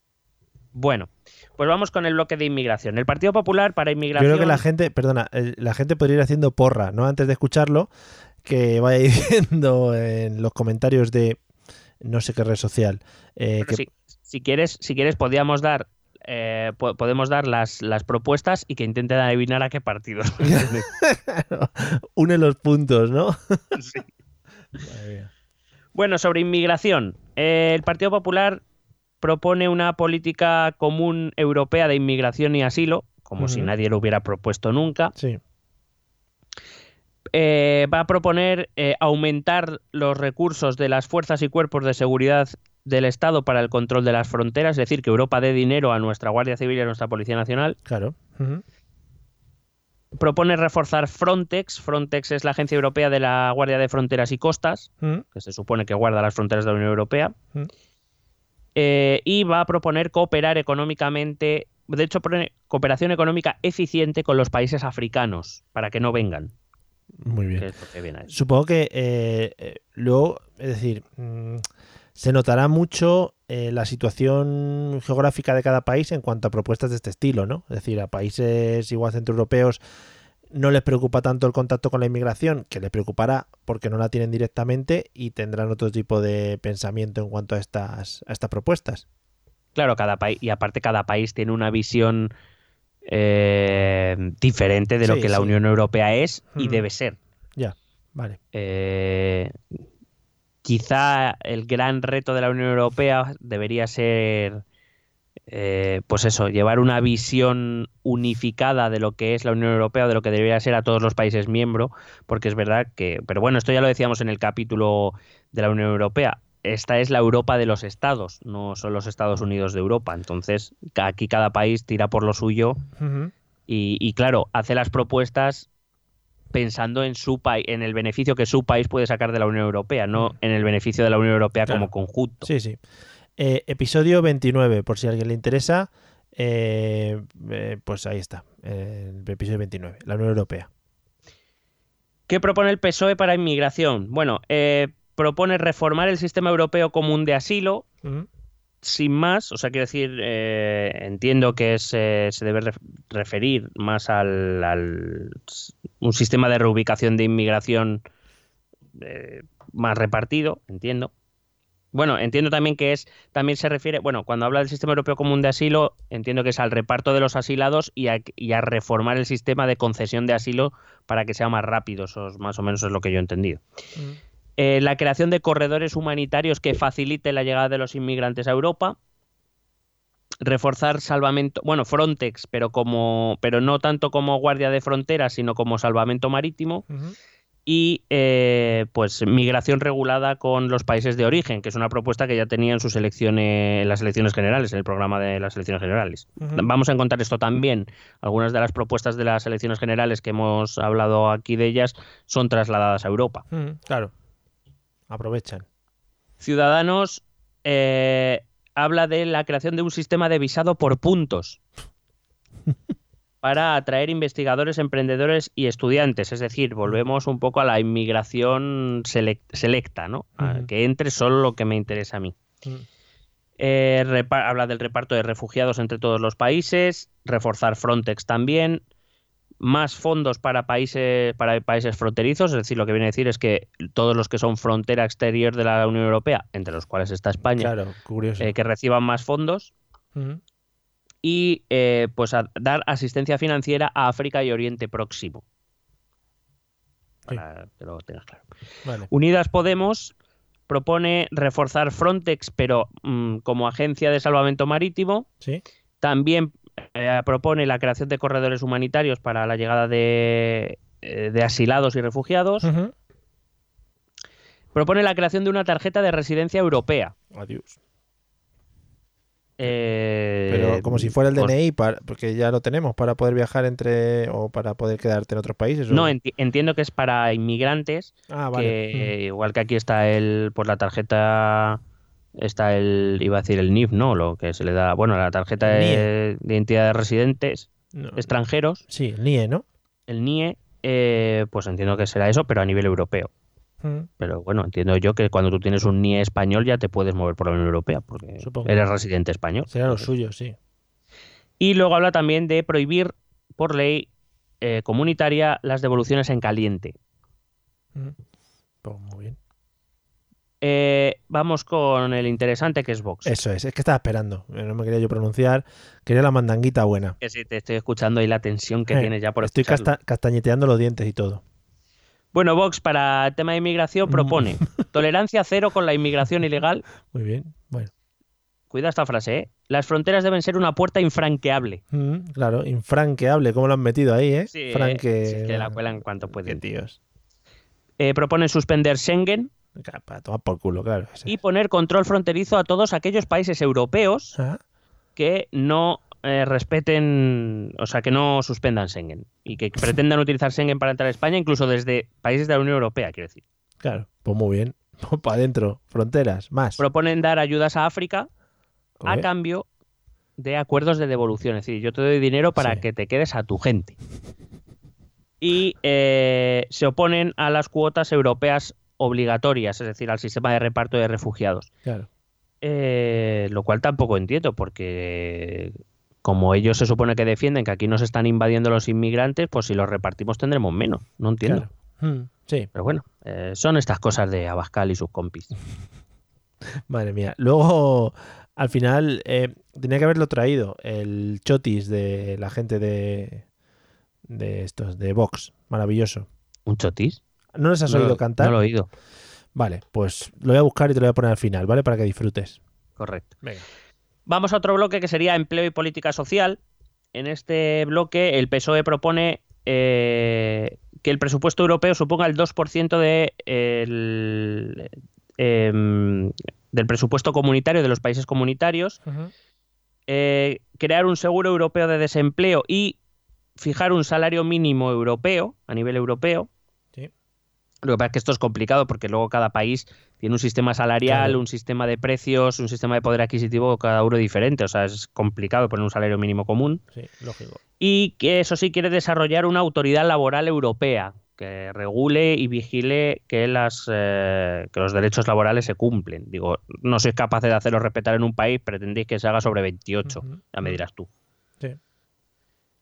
Bueno, pues vamos con el bloque de inmigración. El Partido Popular para inmigración. Yo creo que la gente, perdona, la gente podría ir haciendo porra, ¿no? Antes de escucharlo, que vaya diciendo en los comentarios de no sé qué red social. Eh, si, quieres, si quieres, podríamos dar eh, podemos dar las, las, propuestas y que intenten adivinar a qué partido. Une los puntos, ¿no? Bueno, sobre inmigración. Eh, el Partido Popular propone una política común europea de inmigración y asilo, como si nadie lo hubiera propuesto nunca. Sí. Eh, va a proponer aumentar los recursos de las fuerzas y cuerpos de seguridad del Estado para el control de las fronteras, es decir, que Europa dé dinero a nuestra Guardia Civil y a nuestra Policía Nacional. Claro. Propone reforzar Frontex. Frontex es la agencia europea de la Guardia de Fronteras y Costas, que se supone que guarda las fronteras de la Unión Europea. Eh, y va a proponer cooperar económicamente, de hecho, cooperación económica eficiente con los países africanos para que no vengan. Muy bien. Supongo que eh, eh, luego, es decir, mm, se notará mucho eh, la situación geográfica de cada país en cuanto a propuestas de este estilo, ¿no? Es decir, a países igual centroeuropeos no les preocupa tanto el contacto con la inmigración, que les preocupará porque no la tienen directamente y tendrán otro tipo de pensamiento en cuanto a estas, a estas propuestas. Claro, cada país, y aparte cada país tiene una visión eh, diferente de lo que la Unión Europea es y debe ser. Ya, vale. Eh, quizá el gran reto de la Unión Europea debería ser eh, pues eso, llevar una visión unificada de lo que es la Unión Europea, de lo que debería ser a todos los países miembros, porque es verdad que, pero bueno, esto ya lo decíamos en el capítulo de la Unión Europea, esta es la Europa de los estados, no son los Estados Unidos de Europa, entonces aquí cada país tira por lo suyo y, y, claro, hace las propuestas pensando en su país, en el beneficio que su país puede sacar de la Unión Europea, no en el beneficio de la Unión Europea Claro. como conjunto. Sí, sí. Eh, episodio 29, por si a alguien le interesa. eh, eh, pues ahí está. el episodio 29, la Unión Europea. ¿Qué propone el PSOE para inmigración? Bueno, eh, propone reformar el sistema europeo común de asilo, sin más, o sea, quiero decir, eh, entiendo que es, eh, se debe ref- referir más al, un sistema de reubicación de inmigración eh, más repartido, entiendo. Bueno, entiendo también que es, también se refiere, bueno, cuando habla del sistema europeo común de asilo, entiendo que es al reparto de los asilados y a, y a reformar el sistema de concesión de asilo para que sea más rápido, eso es más o menos es lo que yo he entendido. Ujú. Eh, la creación de corredores humanitarios que facilite la llegada de los inmigrantes a Europa. Reforzar salvamento, bueno, Frontex, pero como, pero no tanto como guardia de fronteras, sino como salvamento marítimo. Y eh, pues migración regulada con los países de origen, que es una propuesta que ya tenía en sus elecciones, en las elecciones generales, en el programa de las elecciones generales. Vamos a encontrar esto también. Algunas de las propuestas de las elecciones generales que hemos hablado aquí de ellas son trasladadas a Europa. Claro. Aprovechan. Ciudadanos eh, habla de la creación de un sistema de visado por puntos para atraer investigadores, emprendedores y estudiantes. Es decir, volvemos un poco a la inmigración selec- selecta, ¿no? Que entre solo lo que me interesa a mí. Eh, habla del reparto de refugiados entre todos los países, reforzar Frontex también, más fondos para países, para países fronterizos, es decir, lo que viene a decir es que todos los que son frontera exterior de la Unión Europea, entre los cuales está España, Claro, eh, que reciban más fondos y eh, pues a dar asistencia financiera a África y Oriente Próximo. Sí. Para que lo tengas claro. Vale. Unidas Podemos propone reforzar Frontex, pero mm, como agencia de salvamento marítimo. Sí. También eh, propone la creación de corredores humanitarios para la llegada de, eh, de asilados y refugiados. Propone la creación de una tarjeta de residencia europea. Adiós. Eh, Pero como si fuera el DNI, para, porque ya lo tenemos para poder viajar entre o para poder quedarte en otros países. o- No, enti- entiendo que es para inmigrantes, ah, vale. que igual que aquí está el, pues la tarjeta, está el, iba a decir el NIF, ¿no? Lo que se le da, bueno, la tarjeta de, NIE. de identidad de residentes Mm. No, extranjeros, Sí, el NIE, ¿no? el NIE, eh, pues entiendo que será eso, pero a nivel europeo. Ujú. Pero bueno, entiendo yo que cuando tú tienes un NIE español ya te puedes mover por la Unión Europea, porque Supongo. eres residente español. Será lo suyo, sí. Y luego habla también de prohibir por ley eh, comunitaria las devoluciones en caliente. Ujú. Pues muy bien. Eh, vamos con el interesante que es Vox. Eso es, es que estaba esperando. eh, No me quería yo pronunciar. Quería la mandanguita buena. Que sí, te estoy escuchando y la tensión que Eh, tienes ya por Estoy casta- castañeteando los dientes y todo. Bueno, Vox para el tema de inmigración Mm. propone tolerancia cero con la inmigración ilegal. Muy bien. Bueno. Cuida esta frase, ¿eh? Las fronteras deben ser una puerta infranqueable. Mm, claro, infranqueable. ¿Cómo lo han metido ahí, eh? Sí, Franque... sí, es que la cuelan cuanto Qué pueden. tíos. Eh, propone suspender Schengen Para tomar por culo, claro. y poner control fronterizo a todos aquellos países europeos Ah, que no eh, respeten, o sea, que no suspendan Schengen y que pretendan utilizar Schengen para entrar a España, incluso desde países de la Unión Europea, quiero decir. claro, pues muy bien. para adentro, fronteras, más. Proponen dar ayudas a África a cambio de acuerdos de devolución. Es decir, yo te doy dinero para Sí. que te quedes a tu gente. Y eh, se oponen a las cuotas europeas obligatorias, es decir, al sistema de reparto de refugiados. Claro. Eh, lo cual tampoco entiendo, porque como ellos se supone que defienden que aquí nos están invadiendo los inmigrantes, pues si los repartimos tendremos menos. No entiendo. claro. Mm, sí, Pero bueno, eh, son estas cosas de Abascal y sus compis. madre mía. Luego, al final, eh, tenía que haberlo traído el chotis de la gente de, de estos, de Vox. Maravilloso. ¿Un chotis? ¿No les has No oído cantar? No lo he oído. Vale, pues lo voy a buscar y te lo voy a poner al final, ¿vale? Para que disfrutes. Correcto. Venga. Vamos a otro bloque que sería empleo y política social. En este bloque el PSOE propone eh, que el presupuesto europeo suponga el 2% de el, em, del presupuesto comunitario de los países comunitarios, eh, crear un seguro europeo de desempleo y fijar un salario mínimo europeo a nivel europeo. Lo que pasa es que esto es complicado porque luego cada país tiene un sistema salarial, Claro. un sistema de precios, un sistema de poder adquisitivo cada uno diferente. O sea, es complicado poner un salario mínimo común. Sí, lógico. Y que eso sí quiere desarrollar una autoridad laboral europea que regule y vigile que, las, eh, que los derechos laborales se cumplen. Digo, no sois capaces de hacerlos respetar en un país, pretendéis que se haga sobre 28. Ujú. Ya me dirás tú. Sí.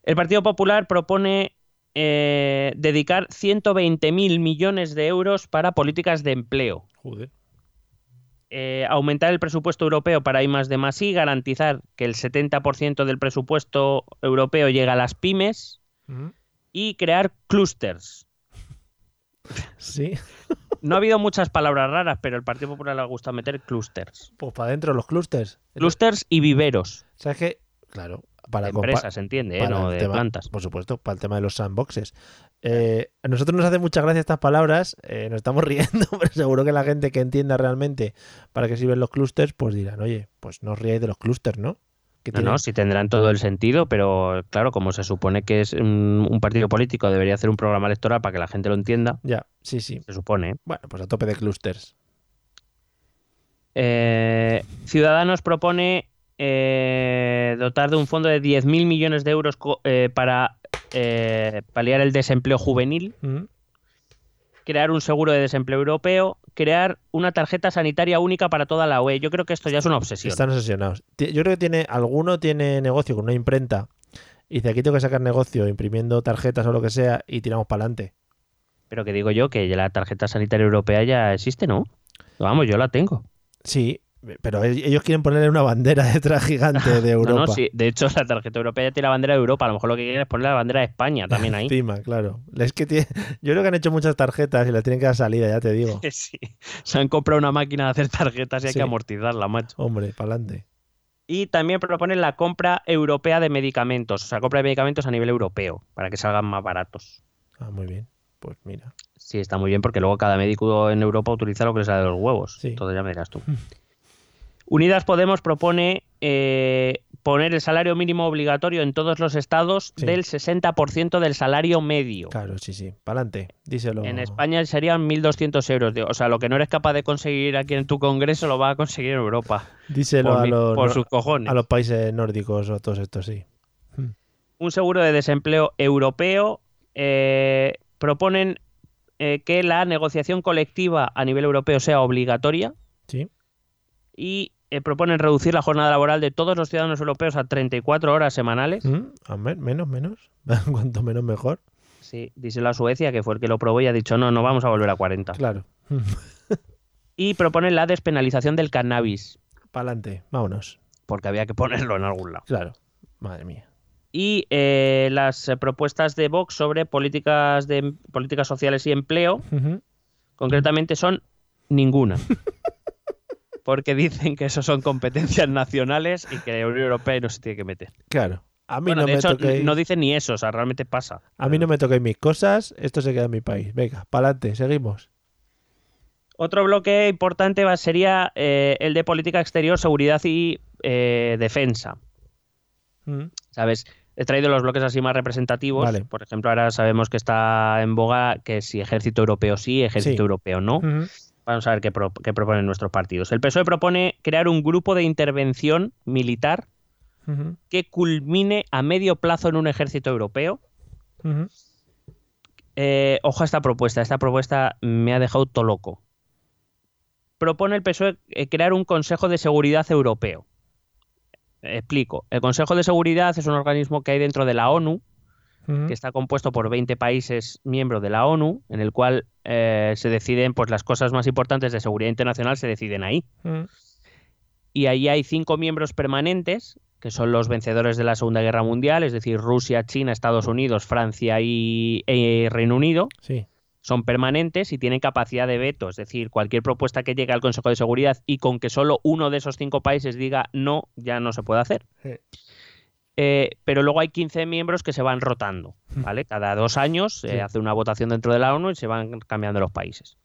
El Partido Popular propone eh, dedicar 120.000 millones de euros para políticas de empleo. Joder. Eh, aumentar el presupuesto europeo para I más de más I, garantizar que el 70% del presupuesto europeo llegue a las pymes Ujú. y crear clústers. Sí. No ha habido muchas palabras raras, pero al Partido Popular le gusta meter clústers. Pues para adentro los clústers. Clústers y viveros. ¿Sabes qué? Claro, para empresas, se entiende, ¿eh? no de tema- plantas. Por supuesto, para el tema de los sandboxes. Eh, a nosotros nos hace mucha gracia estas palabras, eh, nos estamos riendo, pero seguro que la gente que entienda realmente para qué sirven los clústers, pues dirán, oye, pues no os riáis de los clústers, ¿no? No, no, sí tendrán todo el sentido, pero claro, como se supone que es un, un partido político, debería hacer un programa electoral para que la gente lo entienda, Ya, sí, sí. se supone. ¿eh? Bueno, pues a tope de clústers. Eh, Ciudadanos propone eh, dotar de un fondo de 10.000 millones de euros eh, para eh, paliar el desempleo juvenil, Ujú. crear un seguro de desempleo europeo, crear una tarjeta sanitaria única para toda la UE. Yo creo que esto ya es una obsesión. Están obsesionados. Yo creo que tiene, alguno tiene negocio con una imprenta y dice, aquí tengo que sacar negocio imprimiendo tarjetas o lo que sea y tiramos para adelante. Pero que digo yo que la tarjeta sanitaria europea ya existe, ¿no? Vamos, yo la tengo. Sí, pero e- ellos quieren ponerle una bandera detrás gigante de Europa. No, no, sí. De hecho, la tarjeta europea ya tiene la bandera de Europa. A lo mejor lo que quieren es poner la bandera de España también ahí. Encima, claro. Es que tiene- Yo creo que han hecho muchas tarjetas y las tienen que dar salida, ya te digo. Sí. Se han comprado una máquina de hacer tarjetas y hay que amortizarla, macho. Hombre, para adelante. Y también proponen la compra europea de medicamentos, o sea, compra de medicamentos a nivel europeo, para que salgan más baratos. Ah, muy bien. Pues mira. Sí, está muy bien porque luego cada médico en Europa utiliza lo que le sale de los huevos. Sí. Entonces ya me dirás tú. Unidas Podemos propone eh, poner el salario mínimo obligatorio en todos los estados Sí. del 60% del salario medio. Claro, sí, sí. Para adelante. Díselo. En España serían 1.200 euros. O sea, lo que no eres capaz de conseguir aquí en tu congreso lo vas a conseguir en Europa. Díselo Por, a los, por no- sus cojones. a los países nórdicos o todos estos, sí. un seguro de desempleo europeo. eh, proponen eh, que la negociación colectiva a nivel europeo sea obligatoria Sí. y eh, proponen reducir la jornada laboral de todos los ciudadanos europeos a 34 horas semanales. Mm, a menos, menos. Cuanto menos, mejor. Sí, díselo a Suecia, que fue el que lo probó y ha dicho no, no vamos a volver a 40. Claro. Y proponen la despenalización del cannabis, Para adelante. Vámonos. porque había que ponerlo en algún lado. Claro. Madre mía. Y eh, las eh, propuestas de Vox sobre políticas, de, políticas sociales y empleo concretamente son ninguna. Porque dicen que eso son competencias nacionales y que la Unión Europea no se tiene que meter. Claro. A mí Bueno, no de me hecho, toquéis. no dicen ni eso, o sea, realmente pasa. A mí no me toquéis mis cosas. Esto se queda en mi país. Venga, para adelante. Seguimos. Otro bloque importante sería eh, el de política exterior, seguridad y eh, defensa. Mm. ¿Sabes? He traído los bloques así más representativos. Vale. Por ejemplo, ahora sabemos que está en boga que si ejército europeo sí, ejército Sí. europeo no. Vamos a ver qué, pro- qué proponen nuestros partidos. El PSOE propone crear un grupo de intervención militar que culmine a medio plazo en un ejército europeo. Eh, ojo a esta propuesta. Esta propuesta me ha dejado todo loco. Propone el PSOE eh, crear un Consejo de Seguridad Europeo. Explico. El Consejo de Seguridad es un organismo que hay dentro de la ONU, Que está compuesto por 20 países miembros de la ONU, en el cual eh, se deciden pues, las cosas más importantes de seguridad internacional, se deciden ahí. Y ahí hay cinco miembros permanentes, que son los vencedores de la Segunda Guerra Mundial, es decir, Rusia, China, Estados Unidos, Francia y eh, Reino Unido. Sí. son permanentes y tienen capacidad de veto, es decir, cualquier propuesta que llegue al Consejo de Seguridad y con que solo uno de esos cinco países diga no, ya no se puede hacer. Sí. Eh, pero luego hay 15 miembros que se van rotando, ¿vale? Cada dos años se Sí. hace una votación dentro de la ONU y se van cambiando los países.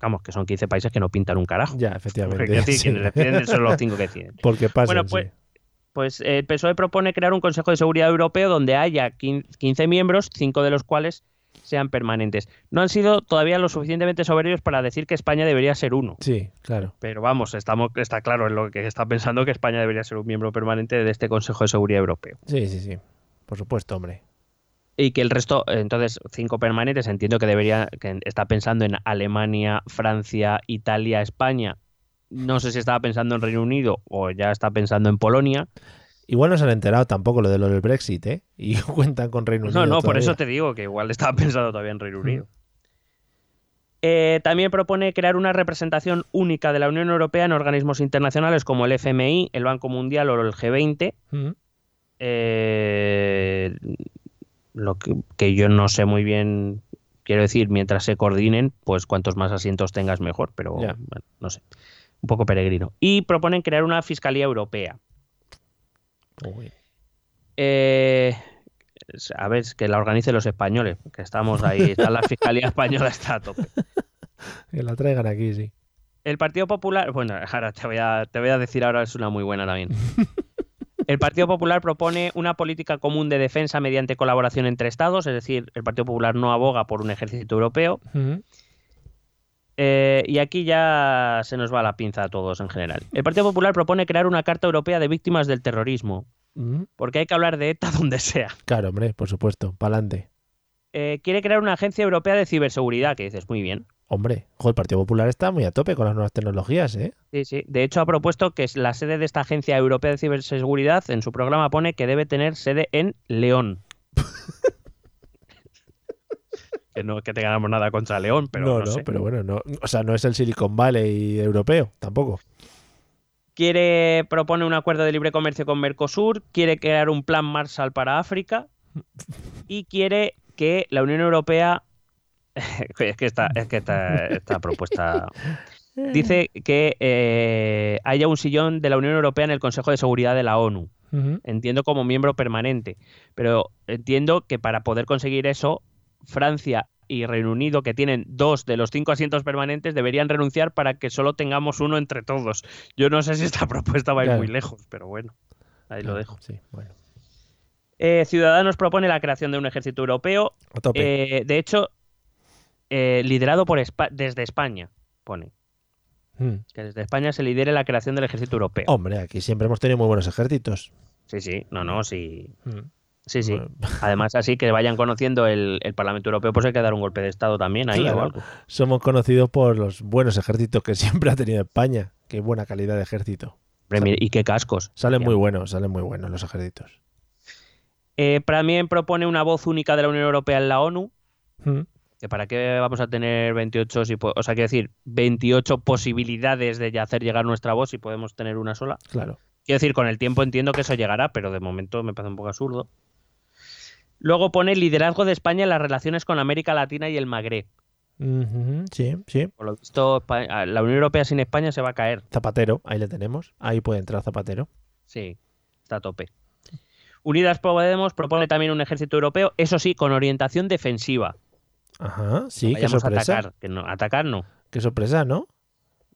Vamos, que son 15 países que no pintan un carajo. Ya, Porque, efectivamente. decir, sí. quienes deciden son los cinco que deciden. Porque pasa. Bueno, pues, pues eh, el PSOE propone crear un Consejo de Seguridad Europeo donde haya 15 miembros, cinco de los cuales sean permanentes. No han sido todavía lo suficientemente soberbios para decir que España debería ser uno. Sí, claro. Pero vamos, estamos, está claro en lo que está pensando que España debería ser un miembro permanente de este Consejo de Seguridad Europeo. Sí, sí, sí. Por supuesto, hombre. Y que el resto, entonces, cinco permanentes, entiendo que debería, que está pensando en Alemania, Francia, Italia, España. No sé si estaba pensando en Reino Unido o ya está pensando en Polonia. Igual no se han enterado tampoco lo de lo del Brexit, ¿eh? Y cuentan con Reino Unido. No, no, por todavía. eso te digo que igual estaba pensando todavía en Reino Unido. Eh, también propone crear una representación única de la Unión Europea en organismos internacionales como el FMI, el Banco Mundial o el G20. Mm. Eh, lo que, que yo no sé muy bien, quiero decir, mientras se coordinen, pues cuantos más asientos tengas mejor, pero Ya. bueno, no sé, un poco peregrino. Y proponen crear una Fiscalía Europea. Uy. Eh, a ver, que la organicen los españoles, que estamos ahí, está la Fiscalía Española está a tope. Que la traigan aquí, sí. El Partido Popular, bueno, ahora te voy a, te voy a decir ahora es una muy buena también. El Partido Popular propone una política común de defensa mediante colaboración entre estados, es decir, el Partido Popular no aboga por un ejército europeo. Eh, y aquí ya se nos va la pinza a todos en general. El Partido Popular propone crear una Carta Europea de Víctimas del Terrorismo, Mm. porque hay que hablar de ETA donde sea. Claro, hombre, por supuesto. Pa'lante. Eh, quiere crear una agencia europea de ciberseguridad, que dices, muy bien. Hombre, el Partido Popular está muy a tope con las nuevas tecnologías, ¿eh? Sí, sí. De hecho, ha propuesto que la sede de esta agencia europea de ciberseguridad, en su programa pone que debe tener sede en León. que no es que tengamos nada contra León, pero no, no, no, sé. pero bueno, no, o sea, no es el Silicon Valley europeo, tampoco. Quiere propone un acuerdo de libre comercio con Mercosur, quiere crear un plan Marshall para África y quiere que la Unión Europea es que esta, es que esta, esta propuesta dice que eh, haya un sillón de la Unión Europea en el Consejo de Seguridad de la ONU. Entiendo como miembro permanente, pero entiendo que para poder conseguir eso, Francia y Reino Unido, que tienen dos de los cinco asientos permanentes, deberían renunciar para que solo tengamos uno entre todos. Yo no sé si esta propuesta va a ir Claro. muy lejos, pero bueno, ahí lo dejo. Sí, bueno. Eh, Ciudadanos propone la creación de un ejército europeo, eh, de hecho, eh, liderado por Espa- desde España, pone. Mm. Que desde España se lidere la creación del ejército europeo. Hombre, aquí siempre hemos tenido muy buenos ejércitos. Sí, sí, no, no, sí. Mm. Sí, sí. Bueno, Además, así que vayan conociendo el, el Parlamento Europeo, pues hay que dar un golpe de Estado también ahí Claro. o algo. Somos conocidos por los buenos ejércitos que siempre ha tenido España. Qué buena calidad de ejército. Y qué cascos. Salen muy buenos, salen muy buenos los ejércitos. Eh, también propone una voz única de la Unión Europea en la ONU. Mm. Que para qué vamos a tener 28, si po- o sea, quiero decir, 28 posibilidades de hacer llegar nuestra voz si podemos tener una sola. Claro. Quiero decir, con el tiempo entiendo que eso llegará, pero de momento me parece un poco absurdo. Luego pone liderazgo de España en las relaciones con América Latina y el Magreb. Sí, sí. Por lo visto, la Unión Europea sin España se va a caer. Zapatero, ahí le tenemos. Ahí puede entrar Zapatero. Sí, está a tope. Unidas Podemos propone también un ejército europeo, eso sí, con orientación defensiva. Ajá, sí, qué Vayamos a sorpresa. atacar, que no, atacar no. Qué sorpresa, ¿no?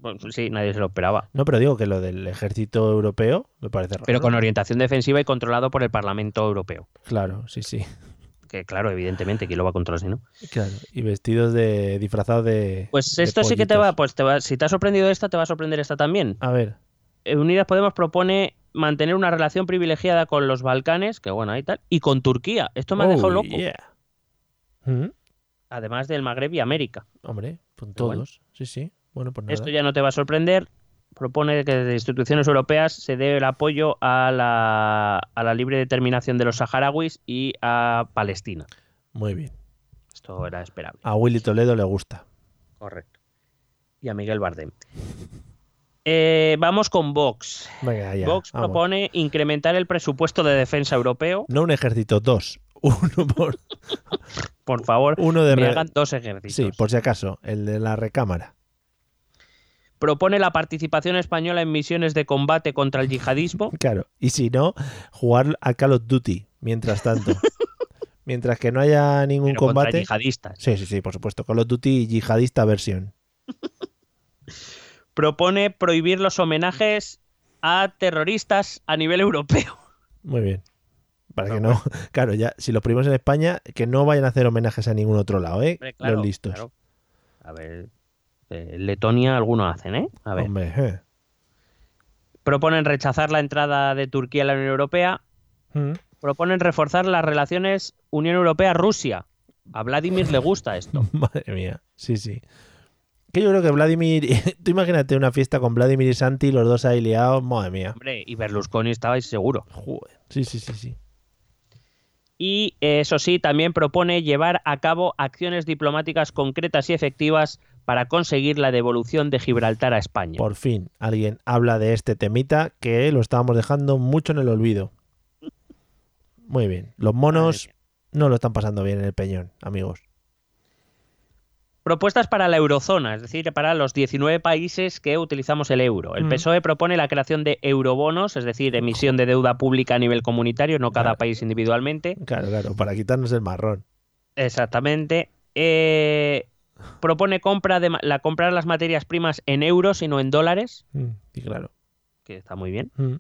Bueno, sí, nadie se lo esperaba. No, pero digo que lo del ejército europeo me parece raro. Pero con orientación defensiva y controlado por el Parlamento Europeo. Claro, sí, sí. Que claro, evidentemente, ¿quién lo va a controlar si no? Claro. Y vestidos de. disfrazados de. Pues de esto sí que te va, pues te va, si te ha sorprendido esta, te va a sorprender esta también. A ver. Eh, Unidas Podemos propone mantener una relación privilegiada con los Balcanes, que bueno, ahí tal, y con Turquía. Esto me ha dejado Oh, loco. yeah. Mm, Además del Magreb y América. Hombre, con bueno. todos. Sí, sí. Bueno, pues nada. Esto ya no te va a sorprender. Propone que desde instituciones europeas se dé el apoyo a la, a la libre determinación de los saharauis y a Palestina. Muy bien. Esto era esperable. A Willy Toledo le gusta. Correcto. Y a Miguel Bardem. Eh, vamos con Vox. Venga, ya. Vox vamos. propone incrementar el presupuesto de defensa europeo. No un ejército, dos. Uno por. por favor, Uno de me hagan dos ejercicios. Sí, por si acaso, el de la recámara. Propone la participación española en misiones de combate contra el yihadismo. Claro. Y si no, jugar a Call of Duty mientras tanto. mientras que no haya ningún pero contra combate. yihadistas. Sí, sí, sí, por supuesto. Call of Duty yihadista versión. Propone prohibir los homenajes a terroristas a nivel europeo. Muy bien. Para que no. Claro, ya, si los primos en España, que no vayan a hacer homenajes a ningún otro lado, ¿eh? Hombre, claro, los listos. claro. A ver, eh, Letonia algunos hacen, ¿eh? A ver. Hombre, eh. Proponen rechazar la entrada de Turquía a la Unión Europea. Mm. Proponen reforzar las relaciones Unión Europea-Rusia. A Vladimir le gusta esto. Madre mía, sí, sí. Que yo creo que Vladimir. Tú imagínate una fiesta con Vladimir y Santi, los dos ahí liados. Madre mía. Hombre, y Berlusconi estaba ahí seguro. Joder. Sí, sí, sí, sí. Y eh, eso sí, también propone llevar a cabo acciones diplomáticas concretas y efectivas para conseguir la devolución de Gibraltar a España. Por fin alguien habla de este temita que lo estábamos dejando mucho en el olvido. Muy bien. Los monos no lo están pasando bien en el peñón, amigos. Propuestas para la eurozona, es decir, para los 19 países que utilizamos el euro. El Mm. PSOE propone la creación de eurobonos, es decir, emisión de deuda pública a nivel comunitario, no cada Claro. país individualmente. Claro, claro, para quitarnos el marrón. Exactamente. Eh, propone compra de la comprar las materias primas en euros y no en dólares, Mm, Sí, claro. que está muy bien. Mm.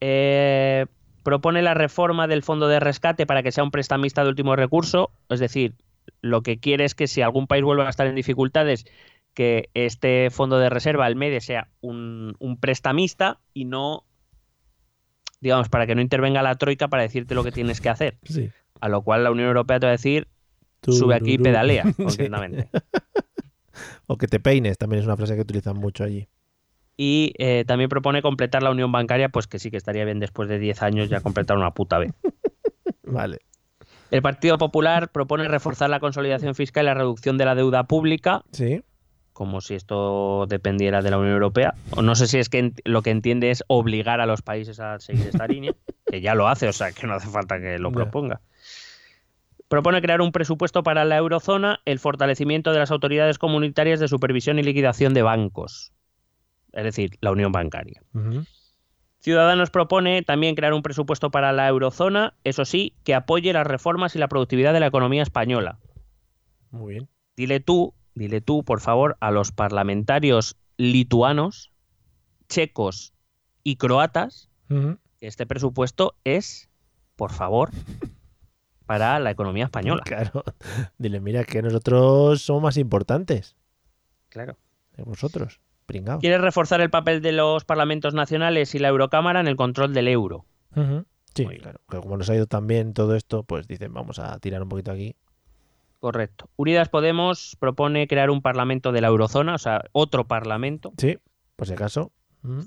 Eh, propone la reforma del fondo de rescate para que sea un prestamista de último recurso, es decir, lo que quiere es que si algún país vuelve a estar en dificultades, que este fondo de reserva, el MEDE, sea un, un prestamista y no, digamos, para que no intervenga la troika para decirte lo que tienes que hacer. Sí. A lo cual la Unión Europea te va a decir, sube aquí y pedalea, concretamente. O que te peines, también es una frase que utilizan mucho allí. Y eh, también propone completar la unión bancaria, pues que sí que estaría bien después de 10 años ya completar una puta vez. Vale. El Partido Popular propone reforzar la consolidación fiscal y la reducción de la deuda pública, Sí. como si esto dependiera de la Unión Europea. O no sé si es que lo que entiende es obligar a los países a seguir esta línea, que ya lo hace, o sea que no hace falta que lo proponga. Propone crear un presupuesto para la eurozona, el fortalecimiento de las autoridades comunitarias de supervisión y liquidación de bancos, es decir, la unión bancaria. Ciudadanos propone también crear un presupuesto para la eurozona, eso sí, que apoye las reformas y la productividad de la economía española. Muy bien. Dile tú, dile tú, por favor, a los parlamentarios lituanos, checos y croatas que este presupuesto es, por favor, para la economía española. Claro. Dile, mira, que nosotros somos más importantes Claro. que vosotros. Pringaos. Quiere reforzar el papel de los parlamentos nacionales y la Eurocámara en el control del euro. Sí, Muy claro. Que como nos ha ido tan bien todo esto, pues dicen, vamos a tirar un poquito aquí. Correcto. Unidas Podemos propone crear un parlamento de la eurozona, o sea, otro parlamento. Sí, por si acaso.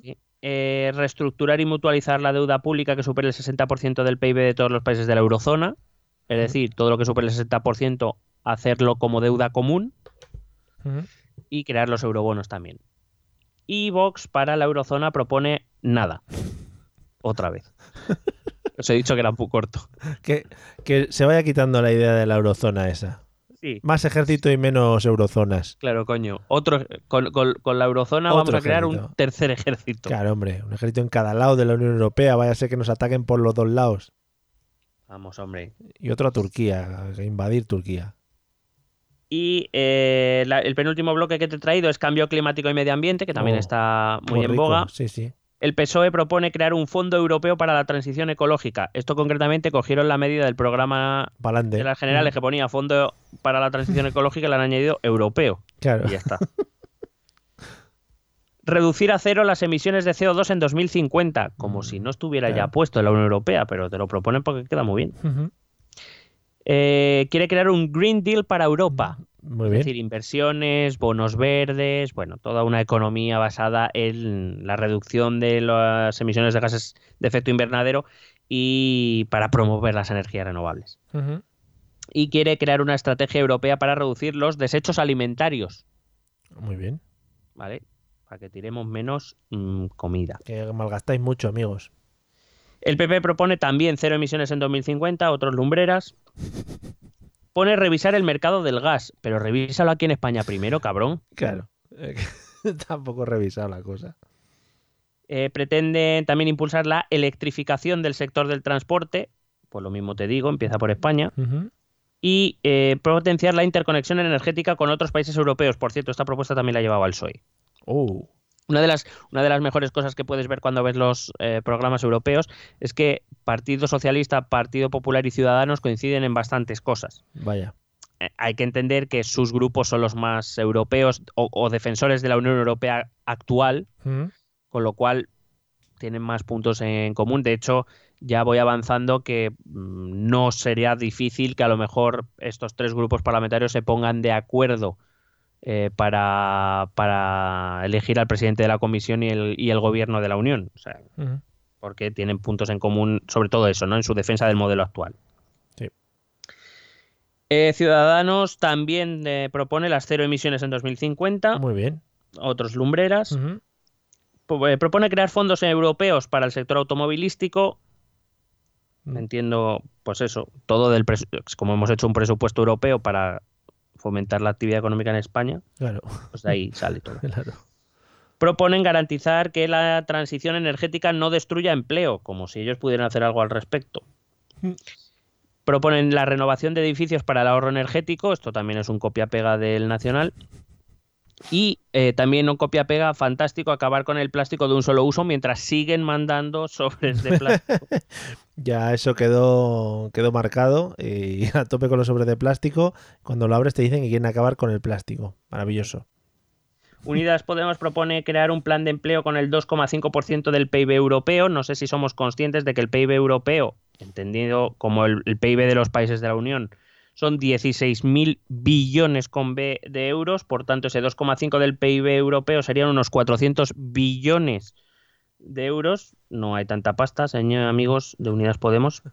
Sí. Eh, reestructurar y mutualizar la deuda pública que supere el 60% del PIB de todos los países de la eurozona. Es decir, todo lo que supere el 60% hacerlo como deuda común y crear los eurobonos también. Y Vox para la eurozona propone nada. Otra vez. Os he dicho que era un poco corto. Que, que se vaya quitando la idea de la eurozona esa. Sí, Más ejército y menos eurozonas. claro, coño. Otro, con, con- con la eurozona Otro vamos a crear ejército. un tercer ejército. Claro, hombre, un ejército en cada lado de la Unión Europea. Vaya a ser que nos ataquen por los dos lados. Vamos, hombre. Y otro a Turquía, invadir Turquía. Y eh, la- el penúltimo bloque que te he traído es cambio climático y medio ambiente, que también Oh, está muy en rico, boga. Sí, sí. El PSOE propone crear un fondo europeo para la transición ecológica. Esto concretamente cogieron la medida del programa Pa'lante. de las generales que ponía fondo para la transición ecológica y le han añadido europeo. Claro. Y ya está. Reducir a cero las emisiones de CO2 en 2050, como si no estuviera ya puesto en la Unión Europea, pero te lo proponen porque queda muy bien. Eh, quiere crear un Green Deal para Europa. Muy Es bien. decir, inversiones, bonos verdes, bueno, toda una economía basada en la reducción de las emisiones de gases de efecto invernadero y para promover las energías renovables. Y quiere crear una estrategia europea para reducir los desechos alimentarios, Muy bien. ¿vale? Para que tiremos menos mm, comida. Que malgastáis mucho, amigos. El PP propone también cero emisiones en 2050, otros lumbreras. propone revisar el mercado del gas, pero revísalo aquí en España primero, cabrón. Claro. Tampoco he revisado la cosa. Eh, pretende también impulsar la electrificación del sector del transporte, pues lo mismo te digo, empieza por España, y eh, potenciar la interconexión energética con otros países europeos. Por cierto, esta propuesta también la llevaba el PSOE. Uh, Una de las, una de las mejores cosas que puedes ver cuando ves los eh, programas europeos es que Partido Socialista, Partido Popular y Ciudadanos coinciden en bastantes cosas. vaya. Eh, hay que entender que sus grupos son los más europeos o, o defensores de la Unión Europea actual, Ujú. con lo cual tienen más puntos en común. De hecho, ya voy avanzando que mm, no sería difícil que a lo mejor estos tres grupos parlamentarios se pongan de acuerdo eh, para, para elegir al presidente de la Comisión y el, y el gobierno de la Unión. O sea, porque tienen puntos en común sobre todo eso, ¿no? En su defensa del modelo actual. Sí. Eh, Ciudadanos también eh, propone las cero emisiones en 2050, Muy bien. otros lumbreras. Propone crear fondos europeos para el sector automovilístico. Mm. Entiendo, pues eso, todo del presu- como hemos hecho un presupuesto europeo para fomentar la actividad económica en España, Claro, pues de ahí sale todo. claro. Proponen garantizar que la transición energética no destruya empleo, como si ellos pudieran hacer algo al respecto. Mm. Proponen la renovación de edificios para el ahorro energético, esto también es un copia-pega del nacional. Y eh, también un copia-pega fantástico, acabar con el plástico de un solo uso mientras siguen mandando sobres de plástico. Ya eso quedó, quedó marcado y a tope con los sobres de plástico. Cuando lo abres te dicen que quieren acabar con el plástico. Maravilloso. Unidas Podemos propone crear un plan de empleo con el 2,5% del PIB europeo. No sé si somos conscientes de que el PIB europeo, entendido como el, el PIB de los países de la Unión, son 16.000 billones con B de euros. Por tanto, ese 2,5 del PIB europeo serían unos 400 billones de euros. No hay tanta pasta, señor amigos de Unidas Podemos.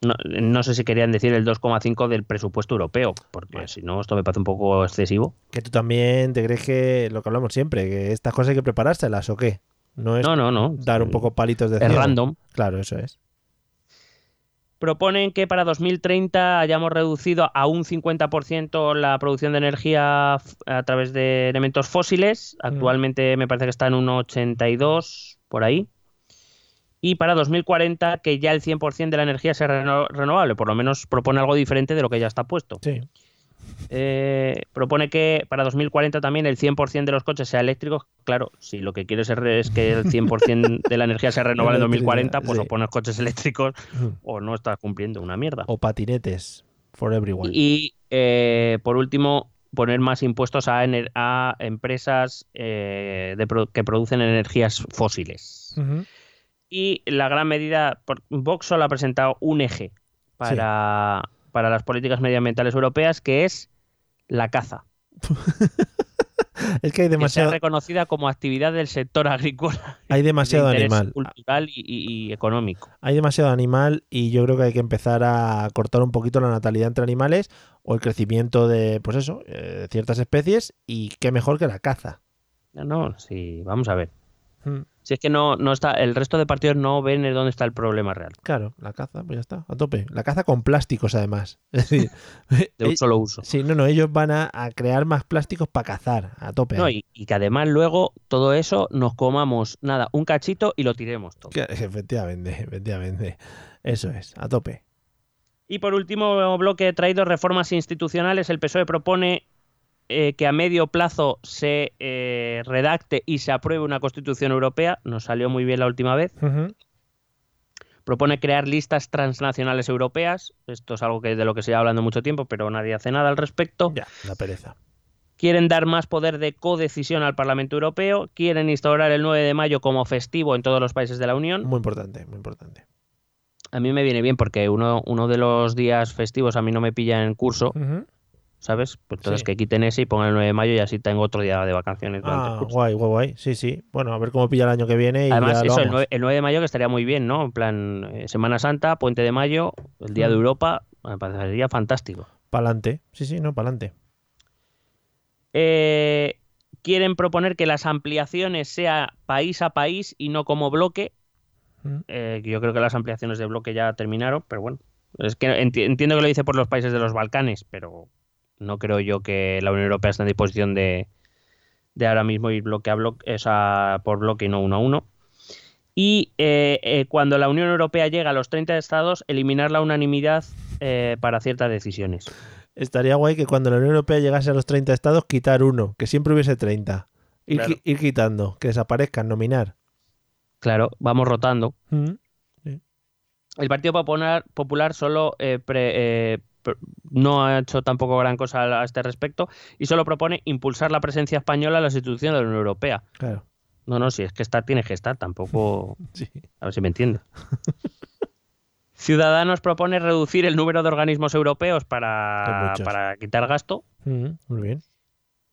No, no sé si querían decir el 2,5 del presupuesto europeo, porque si no, esto me parece un poco excesivo. Que tú también te crees que lo que hablamos siempre, que estas cosas hay que preparárselas o qué. No es No, no, no. dar un poco palitos de Es random. Claro, eso es. Proponen que para 2030 hayamos reducido a un 50% la producción de energía a través de elementos fósiles. Actualmente me parece que está en un 82 por ahí. Y para 2040 que ya el 100% de la energía sea reno- renovable. Por lo menos propone algo diferente de lo que ya está puesto. Sí. Eh, propone que para 2040 también el 100% de los coches sea eléctricos. Claro, si lo que quieres es, que el 100% de la energía sea renovable en 2040, pues Sí. o pones coches eléctricos o no estás cumpliendo una mierda. O patinetes. For everyone. Y eh, por último, poner más impuestos a, empresas eh, de pro- que producen energías fósiles. Y la gran medida, por- Vox solo ha presentado un eje para, para las políticas medioambientales europeas, que es la caza. Es que hay que sea demasiado, reconocida como actividad del sector agrícola. hay demasiado de animal. cultural y, y- y económico. Hay demasiado animal y yo creo que hay que empezar a cortar un poquito la natalidad entre animales o el crecimiento de, pues eso, eh, ciertas especies y qué mejor que la caza. No, no, sí, vamos a ver. Mm, Si es que no, no está, el resto de partidos no ven en dónde está el problema real. Claro, la caza, pues ya está, a tope. La caza con plásticos además. Es decir, De un eh, solo uso. sí, no, no, ellos van a, a crear más plásticos para cazar, a tope. No, y, y que además luego todo eso nos comamos, nada, un cachito y lo tiremos todo. Que- Efectivamente, efectivamente. Eso es, a tope. Y por último bloque traído reformas institucionales. El PSOE propone eh, que a medio plazo se eh, redacte y se apruebe una constitución europea. Nos salió muy bien la última vez. Propone crear listas transnacionales europeas. Esto es algo que de lo que se lleva hablando mucho tiempo, pero nadie hace nada al respecto. Ya, la pereza. Quieren dar más poder de codecisión al Parlamento Europeo. Quieren instaurar el 9 de mayo como festivo en todos los países de la Unión. Muy importante, muy importante. A mí me viene bien porque uno, uno de los días festivos a mí no me pilla en curso. ¿Sabes? Pues entonces Sí. que quiten ese y pongan el 9 de mayo y así tengo otro día de vacaciones durante el Ah, curso. guay, guay, guay. Sí, sí. Bueno, a ver cómo pilla el año que viene y Además, eso, el vamos. 9, el 9 de mayo que estaría muy bien, ¿no? En plan, eh, Semana Santa, Puente de Mayo, el Día de Mm. Europa, me parecería fantástico. Pa'lante. Sí, sí, no, pa'lante. Eh, quieren proponer que las ampliaciones sea país a país y no como bloque. Mm. Eh, yo creo que las ampliaciones de bloque ya terminaron, pero bueno. Es que enti- entiendo que lo dice por los países de los Balcanes, pero no creo yo que la Unión Europea esté en disposición de, de ahora mismo ir bloque a bloque, o sea, por bloque y no uno a uno. Y eh, eh, cuando la Unión Europea llega a los 30 estados, eliminar la unanimidad eh, para ciertas decisiones. Estaría guay que cuando la Unión Europea llegase a los 30 estados, quitar uno, que siempre hubiese 30. Ir, Claro. qui- ir quitando, que desaparezcan, nominar. Claro, vamos rotando. Mm. El Partido Popular, Popular solo eh, pre- eh, no ha hecho tampoco gran cosa a este respecto y solo propone impulsar la presencia española en las instituciones de la Unión Europea. Claro. No, no, si es que estar tiene que estar, tampoco. Sí. A ver si me entiende. Ciudadanos propone reducir el número de organismos europeos para, para quitar gasto. Mm, Muy bien.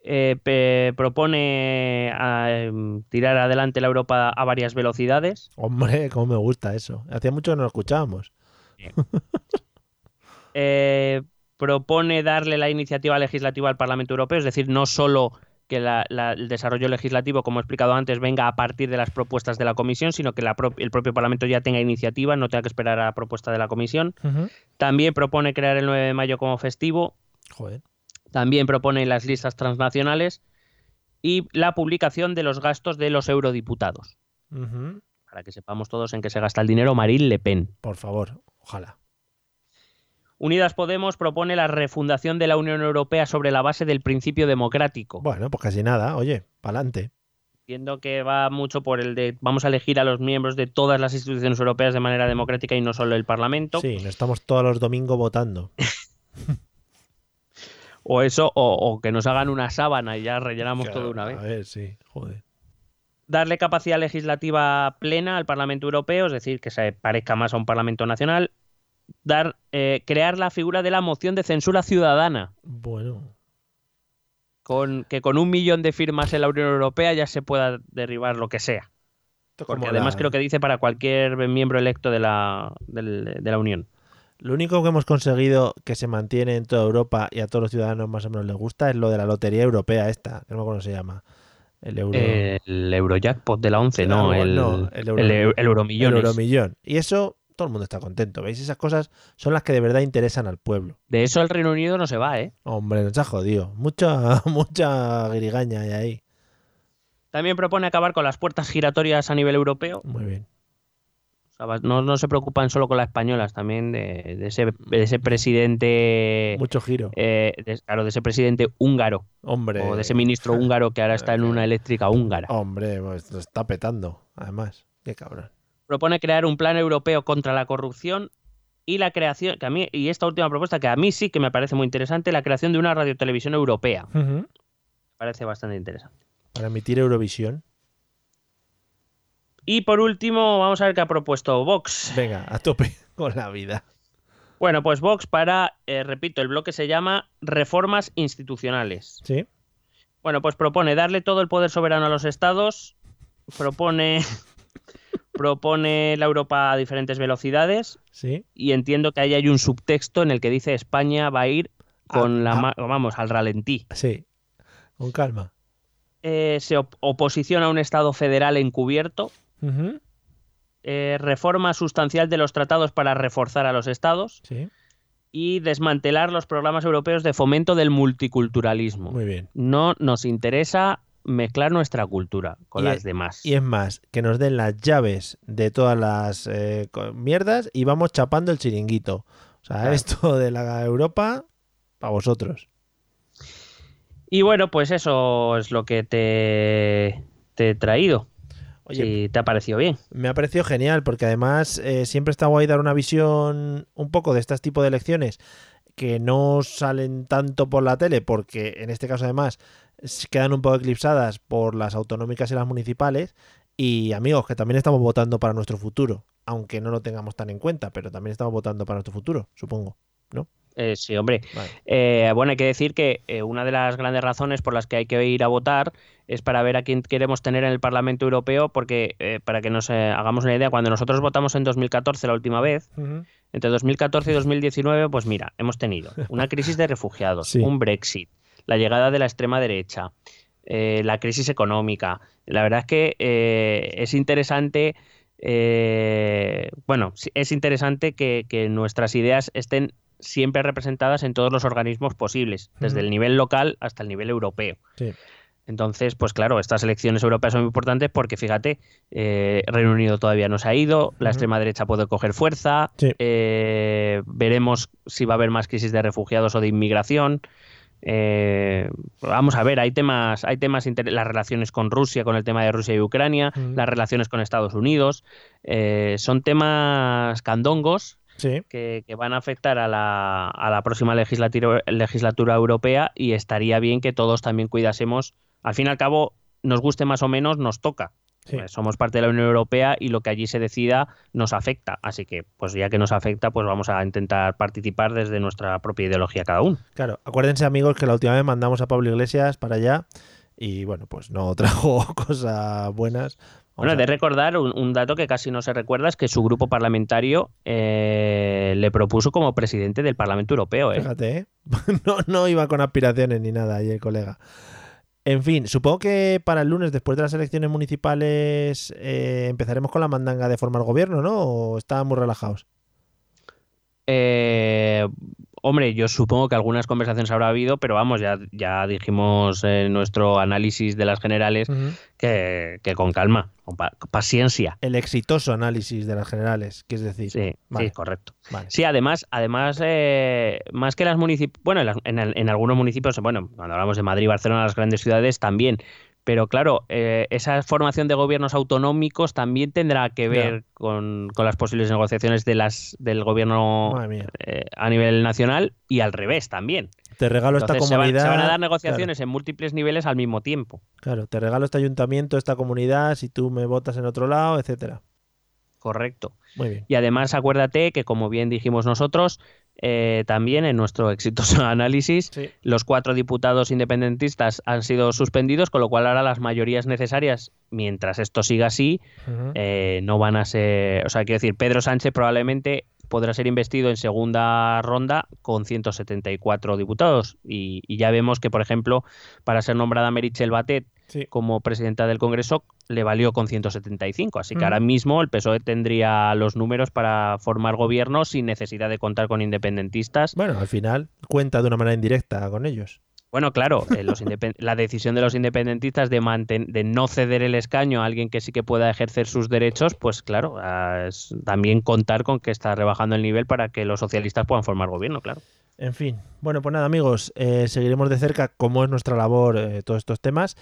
Eh, pe- propone em, tirar adelante la Europa a varias velocidades. Hombre, cómo me gusta eso. Hacía mucho que no lo escuchábamos. Eh, propone darle la iniciativa legislativa al Parlamento Europeo, es decir, no solo que la- la- el desarrollo legislativo, como he explicado antes, venga a partir de las propuestas de la Comisión, sino que la pro- el propio Parlamento ya tenga iniciativa, no tenga que esperar a la propuesta de la Comisión. También propone crear el 9 de mayo como festivo, Joder. también propone las listas transnacionales y la publicación de los gastos de los eurodiputados, para que sepamos todos en qué se gasta el dinero Marine Le Pen. Por favor, ojalá. Unidas Podemos propone la refundación de la Unión Europea sobre la base del principio democrático. Bueno, pues casi nada. Oye, pa'lante. Entiendo que va mucho por el de vamos a elegir a los miembros de todas las instituciones europeas de manera democrática y no solo el Parlamento. Sí, no estamos todos los domingos votando. O eso, o, o que nos hagan una sábana y ya rellenamos Claro, todo de una vez. A ver, sí, joder. Darle capacidad legislativa plena al Parlamento Europeo, es decir, que se parezca más a un Parlamento nacional. Dar, eh, crear la figura de la moción de censura ciudadana, Bueno, con, que con un millón de firmas en la Unión Europea ya se pueda derribar lo que sea. Porque además creo que dice para cualquier miembro electo de la, de la Unión. Lo único que hemos conseguido que se mantiene en toda Europa y a todos los ciudadanos más o menos les gusta es lo de la lotería europea esta, que no me acuerdo cómo se llama. El euro. El Eurojackpot de la 11, no, el, no, el euro- el, el euromillón. Y eso, todo el mundo está contento. ¿Veis? Esas cosas son las que de verdad interesan al pueblo. De eso el Reino Unido no se va, ¿eh? Hombre, nos ha jodido. Mucha, mucha guirigaña hay ahí. También propone acabar con las puertas giratorias a nivel europeo. Muy bien. O sea, va- no, no se preocupan solo con las españolas, también de, de ese, de ese presidente. Mucho giro. eh, de- claro, de ese presidente húngaro. Hombre. O de ese ministro húngaro que ahora está en una eléctrica húngara. Hombre, pues lo está petando, además. Qué cabrón. Propone crear un plan europeo contra la corrupción y la creación, que a mí, y esta última propuesta que a mí sí que me parece muy interesante, la creación de una radiotelevisión europea. Me parece bastante interesante. Para emitir Eurovisión. Y por último, vamos a ver qué ha propuesto Vox. Venga, a tope con la vida. Bueno, pues Vox para, eh, repito, el bloque se llama Reformas Institucionales. ¿Sí? Bueno, pues propone darle todo el poder soberano a los estados, propone, propone la Europa a diferentes velocidades ¿Sí? y entiendo que ahí hay un subtexto en el que dice España va a ir con Ah, la ah. vamos al ralentí. Sí. Con calma. Eh, se op- oposición a un Estado federal encubierto, eh, reforma sustancial de los tratados para reforzar a los Estados Sí. y desmantelar los programas europeos de fomento del multiculturalismo. Muy bien. No nos interesa mezclar nuestra cultura con Y las es- demás. Y es más, que nos den las llaves de todas las eh, mierdas y vamos chapando el chiringuito. O sea, Claro. esto de la Europa, para vosotros. Y bueno, pues eso es lo que te, te he traído. Oye, si te ha parecido bien. me ha parecido genial porque además eh, siempre está guay dar una visión un poco de este tipo de elecciones que no salen tanto por la tele porque en este caso además quedan un poco eclipsadas por las autonómicas y las municipales y amigos que también estamos votando para nuestro futuro aunque no lo tengamos tan en cuenta pero también estamos votando para nuestro futuro supongo Eh, sí, hombre. Vale. Eh, bueno, hay que decir que eh, una de las grandes razones por las que hay que ir a votar es para ver a quién queremos tener en el Parlamento Europeo, porque eh, para que nos eh, hagamos una idea, cuando nosotros votamos en 2014 la última vez, entre 2014 y 2019, pues mira, hemos tenido una crisis de refugiados, Sí. un Brexit, la llegada de la extrema derecha, eh, la crisis económica. La verdad es que eh, es interesante eh, bueno, es interesante que, nuestras ideas estén siempre representadas en todos los organismos posibles, desde el nivel local hasta el nivel europeo. Entonces, pues claro, estas elecciones europeas son muy importantes porque, fíjate, eh, Reino Unido todavía no se ha ido, la extrema derecha puede coger fuerza, eh, veremos si va a haber más crisis de refugiados o de inmigración. Eh, vamos a ver, hay temas, hay temas las relaciones con Rusia, con el tema de Rusia y Ucrania, las relaciones con Estados Unidos, son temas candongos que, van a afectar a la, a la próxima legislatura, legislatura europea y estaría bien que todos también cuidásemos. Al fin y al cabo, nos guste más o menos, nos toca. Eh, somos parte de la Unión Europea y lo que allí se decida nos afecta. Así que, pues ya que nos afecta, pues vamos a intentar participar desde nuestra propia ideología cada uno. Claro, acuérdense amigos que la última vez mandamos a Pablo Iglesias para allá y bueno, pues no trajo cosas buenas. bueno, de recordar un, dato que casi no se recuerda es que su grupo parlamentario eh, le propuso como presidente del Parlamento Europeo. ¿eh? Fíjate, no, no iba con aspiraciones ni nada ahí el colega. En fin, supongo que para el lunes, después de las elecciones municipales, eh, empezaremos con la mandanga de formar gobierno, ¿no? ¿O están muy relajados? Eh, Hombre, yo supongo que algunas conversaciones habrá habido, pero vamos, ya, ya dijimos en nuestro análisis de las generales que, con calma, con paciencia. El exitoso análisis de las generales, que es decir. Sí, sí correcto. Sí, además, además eh, más que las municipios, bueno, en, en, algunos municipios, bueno, cuando hablamos de Madrid, Barcelona, las grandes ciudades también, pero claro, eh, esa formación de gobiernos autonómicos también tendrá que ver con, las posibles negociaciones de las del gobierno eh, a nivel nacional y al revés también. Te regalo esta comunidad. Se van, a dar negociaciones en múltiples niveles al mismo tiempo. Claro, te regalo este ayuntamiento, esta comunidad, si tú me votas en otro lado, etcétera. Correcto. Muy bien. Y además acuérdate que, como bien dijimos nosotros, eh, también en nuestro exitoso análisis, los cuatro diputados independentistas han sido suspendidos, con lo cual ahora las mayorías necesarias, mientras esto siga así, eh, no van a ser. O sea, quiero decir, Pedro Sánchez probablemente podrá ser investido en segunda ronda con 174 diputados. Y, y ya vemos que, por ejemplo, para ser nombrada Merichel Batet como presidenta del Congreso le valió con 175. Así que ahora mismo el PSOE tendría los números para formar gobierno sin necesidad de contar con independentistas. Bueno, al final cuenta de una manera indirecta con ellos. Bueno, claro, eh, la decisión de los independentistas de, de no ceder el escaño a alguien que sí que pueda ejercer sus derechos, pues claro, es también contar con que está rebajando el nivel para que los socialistas puedan formar gobierno, claro. En fin, bueno, pues nada amigos, eh, seguiremos de cerca cómo es nuestra labor eh, todos estos temas.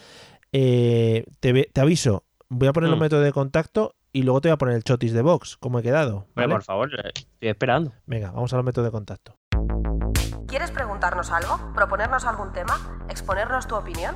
Eh, te, aviso, voy a poner los mm. métodos de contacto y luego te voy a poner el chotis de Vox, como he quedado. por favor, eh, estoy esperando. Venga, vamos a los métodos de contacto. ¿Quieres preguntarnos algo? ¿Proponernos algún tema? ¿Exponernos tu opinión?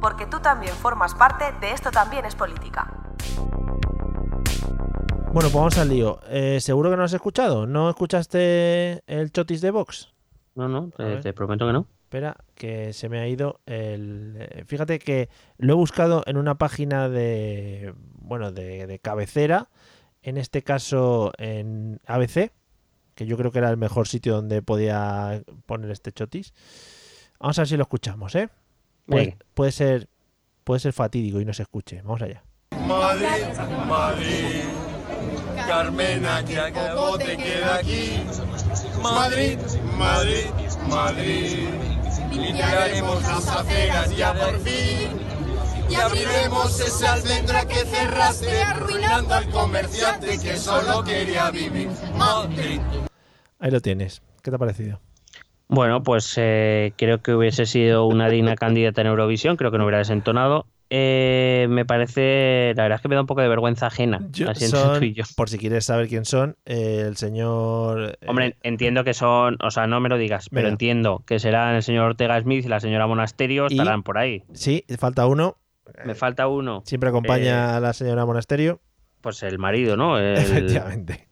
Porque tú también formas parte de esto también es política. Bueno, pues vamos al lío. Eh, ¿Seguro que no has escuchado? ¿No escuchaste el chotis de Vox? No, no, te, prometo que no. Espera, que se me ha ido el... Eh, fíjate que lo he buscado en una página de... Bueno, de, cabecera. En este caso en ABC, que yo creo que era el mejor sitio donde podía poner este chotis. Vamos a ver si lo escuchamos, ¿eh? Puede, ser puede ser fatídico y no se escuche. Vamos allá. Madrid, Madrid. Carmena, que acabó te queda aquí. Madrid, Madrid, Madrid. Limpiaremos las aceras ya por fin. Y abriremos esa almendra que cerraste, arruinando al comerciante que solo quería vivir. Madrid. Ahí lo tienes. ¿Qué te ha parecido? Bueno, pues eh, creo que hubiese sido una digna candidata en Eurovisión, creo que no hubiera desentonado. Eh, me parece, la verdad es que me da un poco de vergüenza ajena. Por si quieres saber quién son, eh, el señor. Eh, Hombre, entiendo que son, o sea, no me lo digas, pero entiendo que serán el señor Ortega Smith y la señora Monasterio, estarán por ahí. Sí, falta uno. Me falta uno. Siempre acompaña a la señora Monasterio. Pues el marido, ¿no? El, Efectivamente.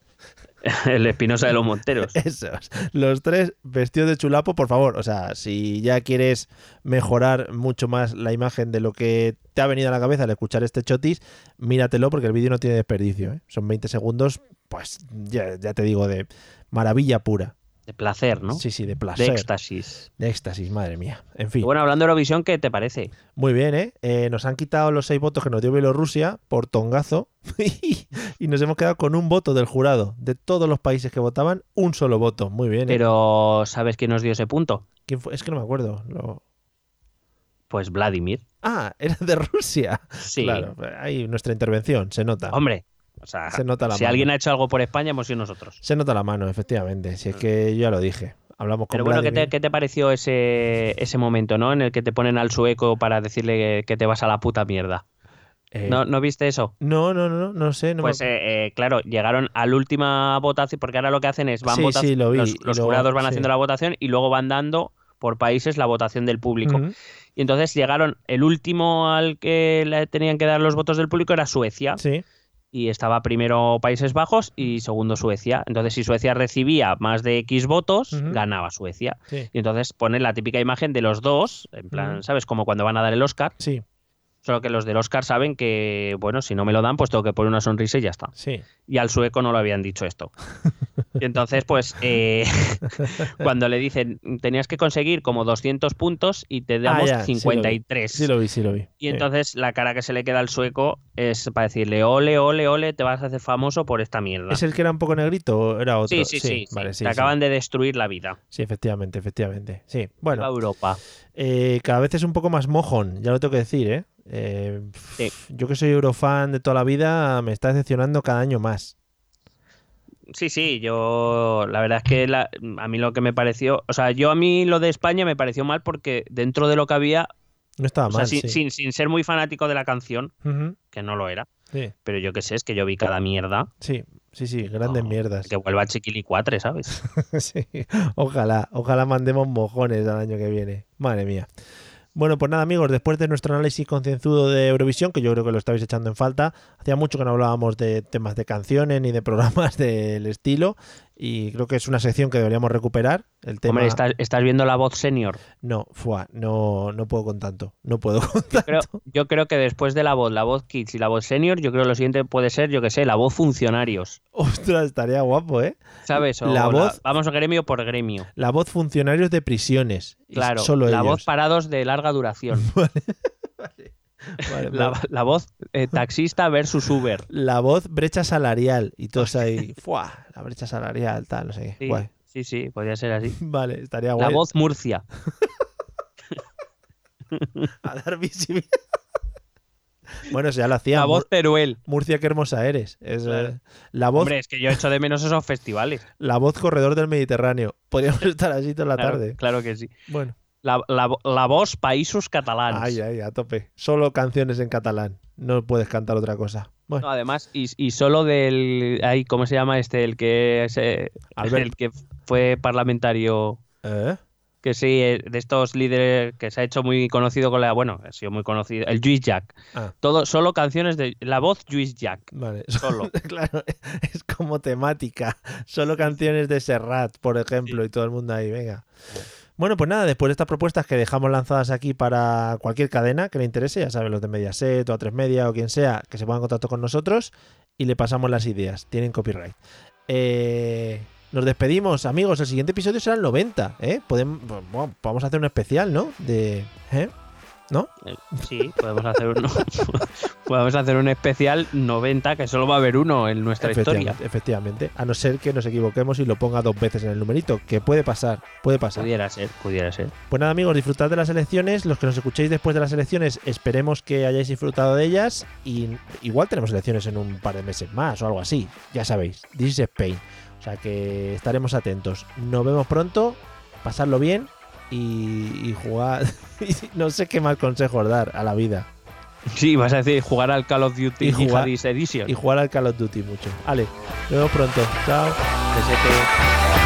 el Espinosa de los Monteros. Esos. Los tres vestidos de chulapo, por favor. O sea, si ya quieres mejorar mucho más la imagen de lo que te ha venido a la cabeza al escuchar este chotis, míratelo porque el vídeo no tiene desperdicio. ¿eh? Son 20 segundos, pues ya, ya te digo, de maravilla pura. De placer, ¿no? Sí, sí, de De placer. éxtasis. De éxtasis, madre mía. En fin. Bueno, hablando de Eurovisión, ¿qué te parece? Muy bien, ¿eh? Eh, Nos han quitado los seis votos que nos dio Bielorrusia por tongazo y nos hemos quedado con un voto del jurado. De todos los países que votaban, un solo voto. Muy bien. ¿eh? Pero ¿sabes quién nos dio ese punto? ¿Quién fue? Es que no me acuerdo. Lo- Pues Vladimir. Ah, era de Rusia. Sí. Claro, ahí nuestra intervención, se nota. Hombre, o sea, Se nota la si mano. alguien ha hecho algo por España, hemos sido nosotros. Se nota la mano, efectivamente. Si es que yo ya lo dije. Hablamos con Pero bueno, ¿qué te, qué te pareció ese, ese momento, ¿no? En el que te ponen al sueco para decirle que, te vas a la puta mierda. Eh, ¿No, ¿No viste eso? no, no, no, no, sé. No me- Pues eh, eh, claro, llegaron a la última votación, porque ahora lo que hacen es van Sí, sí, lo vi, los, y los luego- jurados van sí. haciendo la votación y luego van dando por países la votación del público. Y entonces llegaron, el último al que le tenían que dar los votos del público era Suecia. Sí. Y estaba primero Países Bajos y segundo Suecia. Entonces, si Suecia recibía más de X votos, ganaba Suecia. Sí. Y entonces ponen la típica imagen de los dos, en plan. ¿sabes? Como cuando van a dar el Oscar. Sí, Solo que los del Oscar saben que, bueno, si no me lo dan, pues tengo que poner una sonrisa y ya está. sí. Y al sueco no lo habían dicho esto. Y entonces, pues, eh, cuando le dicen, tenías que conseguir como 200 puntos y te damos Ah, ya, sí lo vi. 53. Sí lo vi, sí lo vi. Y entonces la cara que se le queda al sueco es para decirle, ole, ole, ole, te vas a hacer famoso por esta mierda. ¿Es el que era un poco negrito o era otro? Sí, sí, sí. Vale, te acaban de destruir la vida. Sí, efectivamente, efectivamente. Sí. Bueno, Europa. eh, cada vez es un poco más mojón, ya lo tengo que decir, ¿eh? Eh, Sí. Yo que soy eurofan de toda la vida, me está decepcionando cada año más. Sí, sí, yo la verdad es que la- a mí lo que me pareció, o sea, yo a mí lo de España me pareció mal porque dentro de lo que había, No estaba sea, mal, sin, sí. sin, sin ser muy fanático de la canción, que no lo era, sí, pero yo qué sé, es que yo vi cada mierda, sí, sí, sí, grandes mierdas. que vuelva Chiquilicuatre, ¿sabes? Sí, ojalá, ojalá mandemos mojones al año que viene. Madre mía. Bueno, pues nada, amigos, después de nuestro análisis concienzudo de Eurovisión, que yo creo que lo estabais echando en falta, hacía mucho que no hablábamos de temas de canciones ni de programas del estilo, y creo que es una sección que deberíamos recuperar. El tema. Hombre, estás, estás viendo la voz senior. No, fuá, no, no puedo con tanto. No puedo con tanto. Creo, yo creo que después de la voz, la voz kids y la voz senior, yo creo que lo siguiente puede ser, yo qué sé, la voz funcionarios. Ostras, estaría guapo, ¿eh? ¿Sabes? O La voz- vamos gremio por gremio. La voz funcionarios de prisiones. Claro, solo la ellos. voz parados de larga duración. Vale, la, vale. la voz eh, taxista versus Uber. La voz brecha salarial y todos ahí. La brecha salarial, tal, no sé qué. Sí, Guay. sí, sí, podría ser así. Vale, estaría La guay. voz Murcia. A dar visibilidad. bueno, eso ya lo hacía. La voz Teruel. Murcia, qué hermosa eres. Es, Claro. eh, la, voz, Hombre, es que yo echo de menos esos festivales. la voz corredor del Mediterráneo. Podríamos estar así toda la Claro, tarde. claro que sí. Bueno, La, la, la voz Països Catalans. ay, ay, a tope. Solo canciones en catalán. No puedes cantar otra cosa. Bueno, No, además, y, y solo del. Ay, ¿Cómo se llama este? El que, es, eh, el que fue parlamentario. ¿eh? Que sí, eh, de estos líderes que se ha hecho muy conocido con la. Bueno, ha sido muy conocido. El Juice Jack. Ah. Todo, solo canciones de. La voz Juice Jack. Vale. Solo. claro, es como temática. Solo canciones de Serrat, por ejemplo, y todo el mundo ahí, venga. Bueno, pues nada, después de estas propuestas que dejamos lanzadas aquí para cualquier cadena que le interese, ya saben, los de Mediaset o A3 Media o quien sea, que se pongan en contacto con nosotros y le pasamos las ideas. Tienen copyright. Eh, nos despedimos, amigos. El siguiente episodio será el 90, ¿eh? Podemos, bueno, vamos a hacer un especial, ¿no? De... ¿eh? ¿No? Eh, Sí, podemos hacer uno. podemos hacer un especial 90, que solo va a haber uno en nuestra historia. Efectivamente, efectivamente. A no ser que nos equivoquemos y lo ponga dos veces en el numerito, que puede pasar, puede pasar. Pudiera ser, pudiera ser. Pues nada, amigos, disfrutad de las elecciones. Los que nos escuchéis después de las elecciones, esperemos que hayáis disfrutado de ellas. Y igual tenemos elecciones en un par de meses más o algo así. Ya sabéis, this is Spain. O sea que estaremos atentos. Nos vemos pronto, pasadlo bien y, y jugar. no sé qué más consejos dar a la vida. Sí, vas a decir jugar al Call of Duty Y jugar- Edition. Y jugar al Call of Duty mucho. Vale, nos vemos pronto. Chao. Que se te-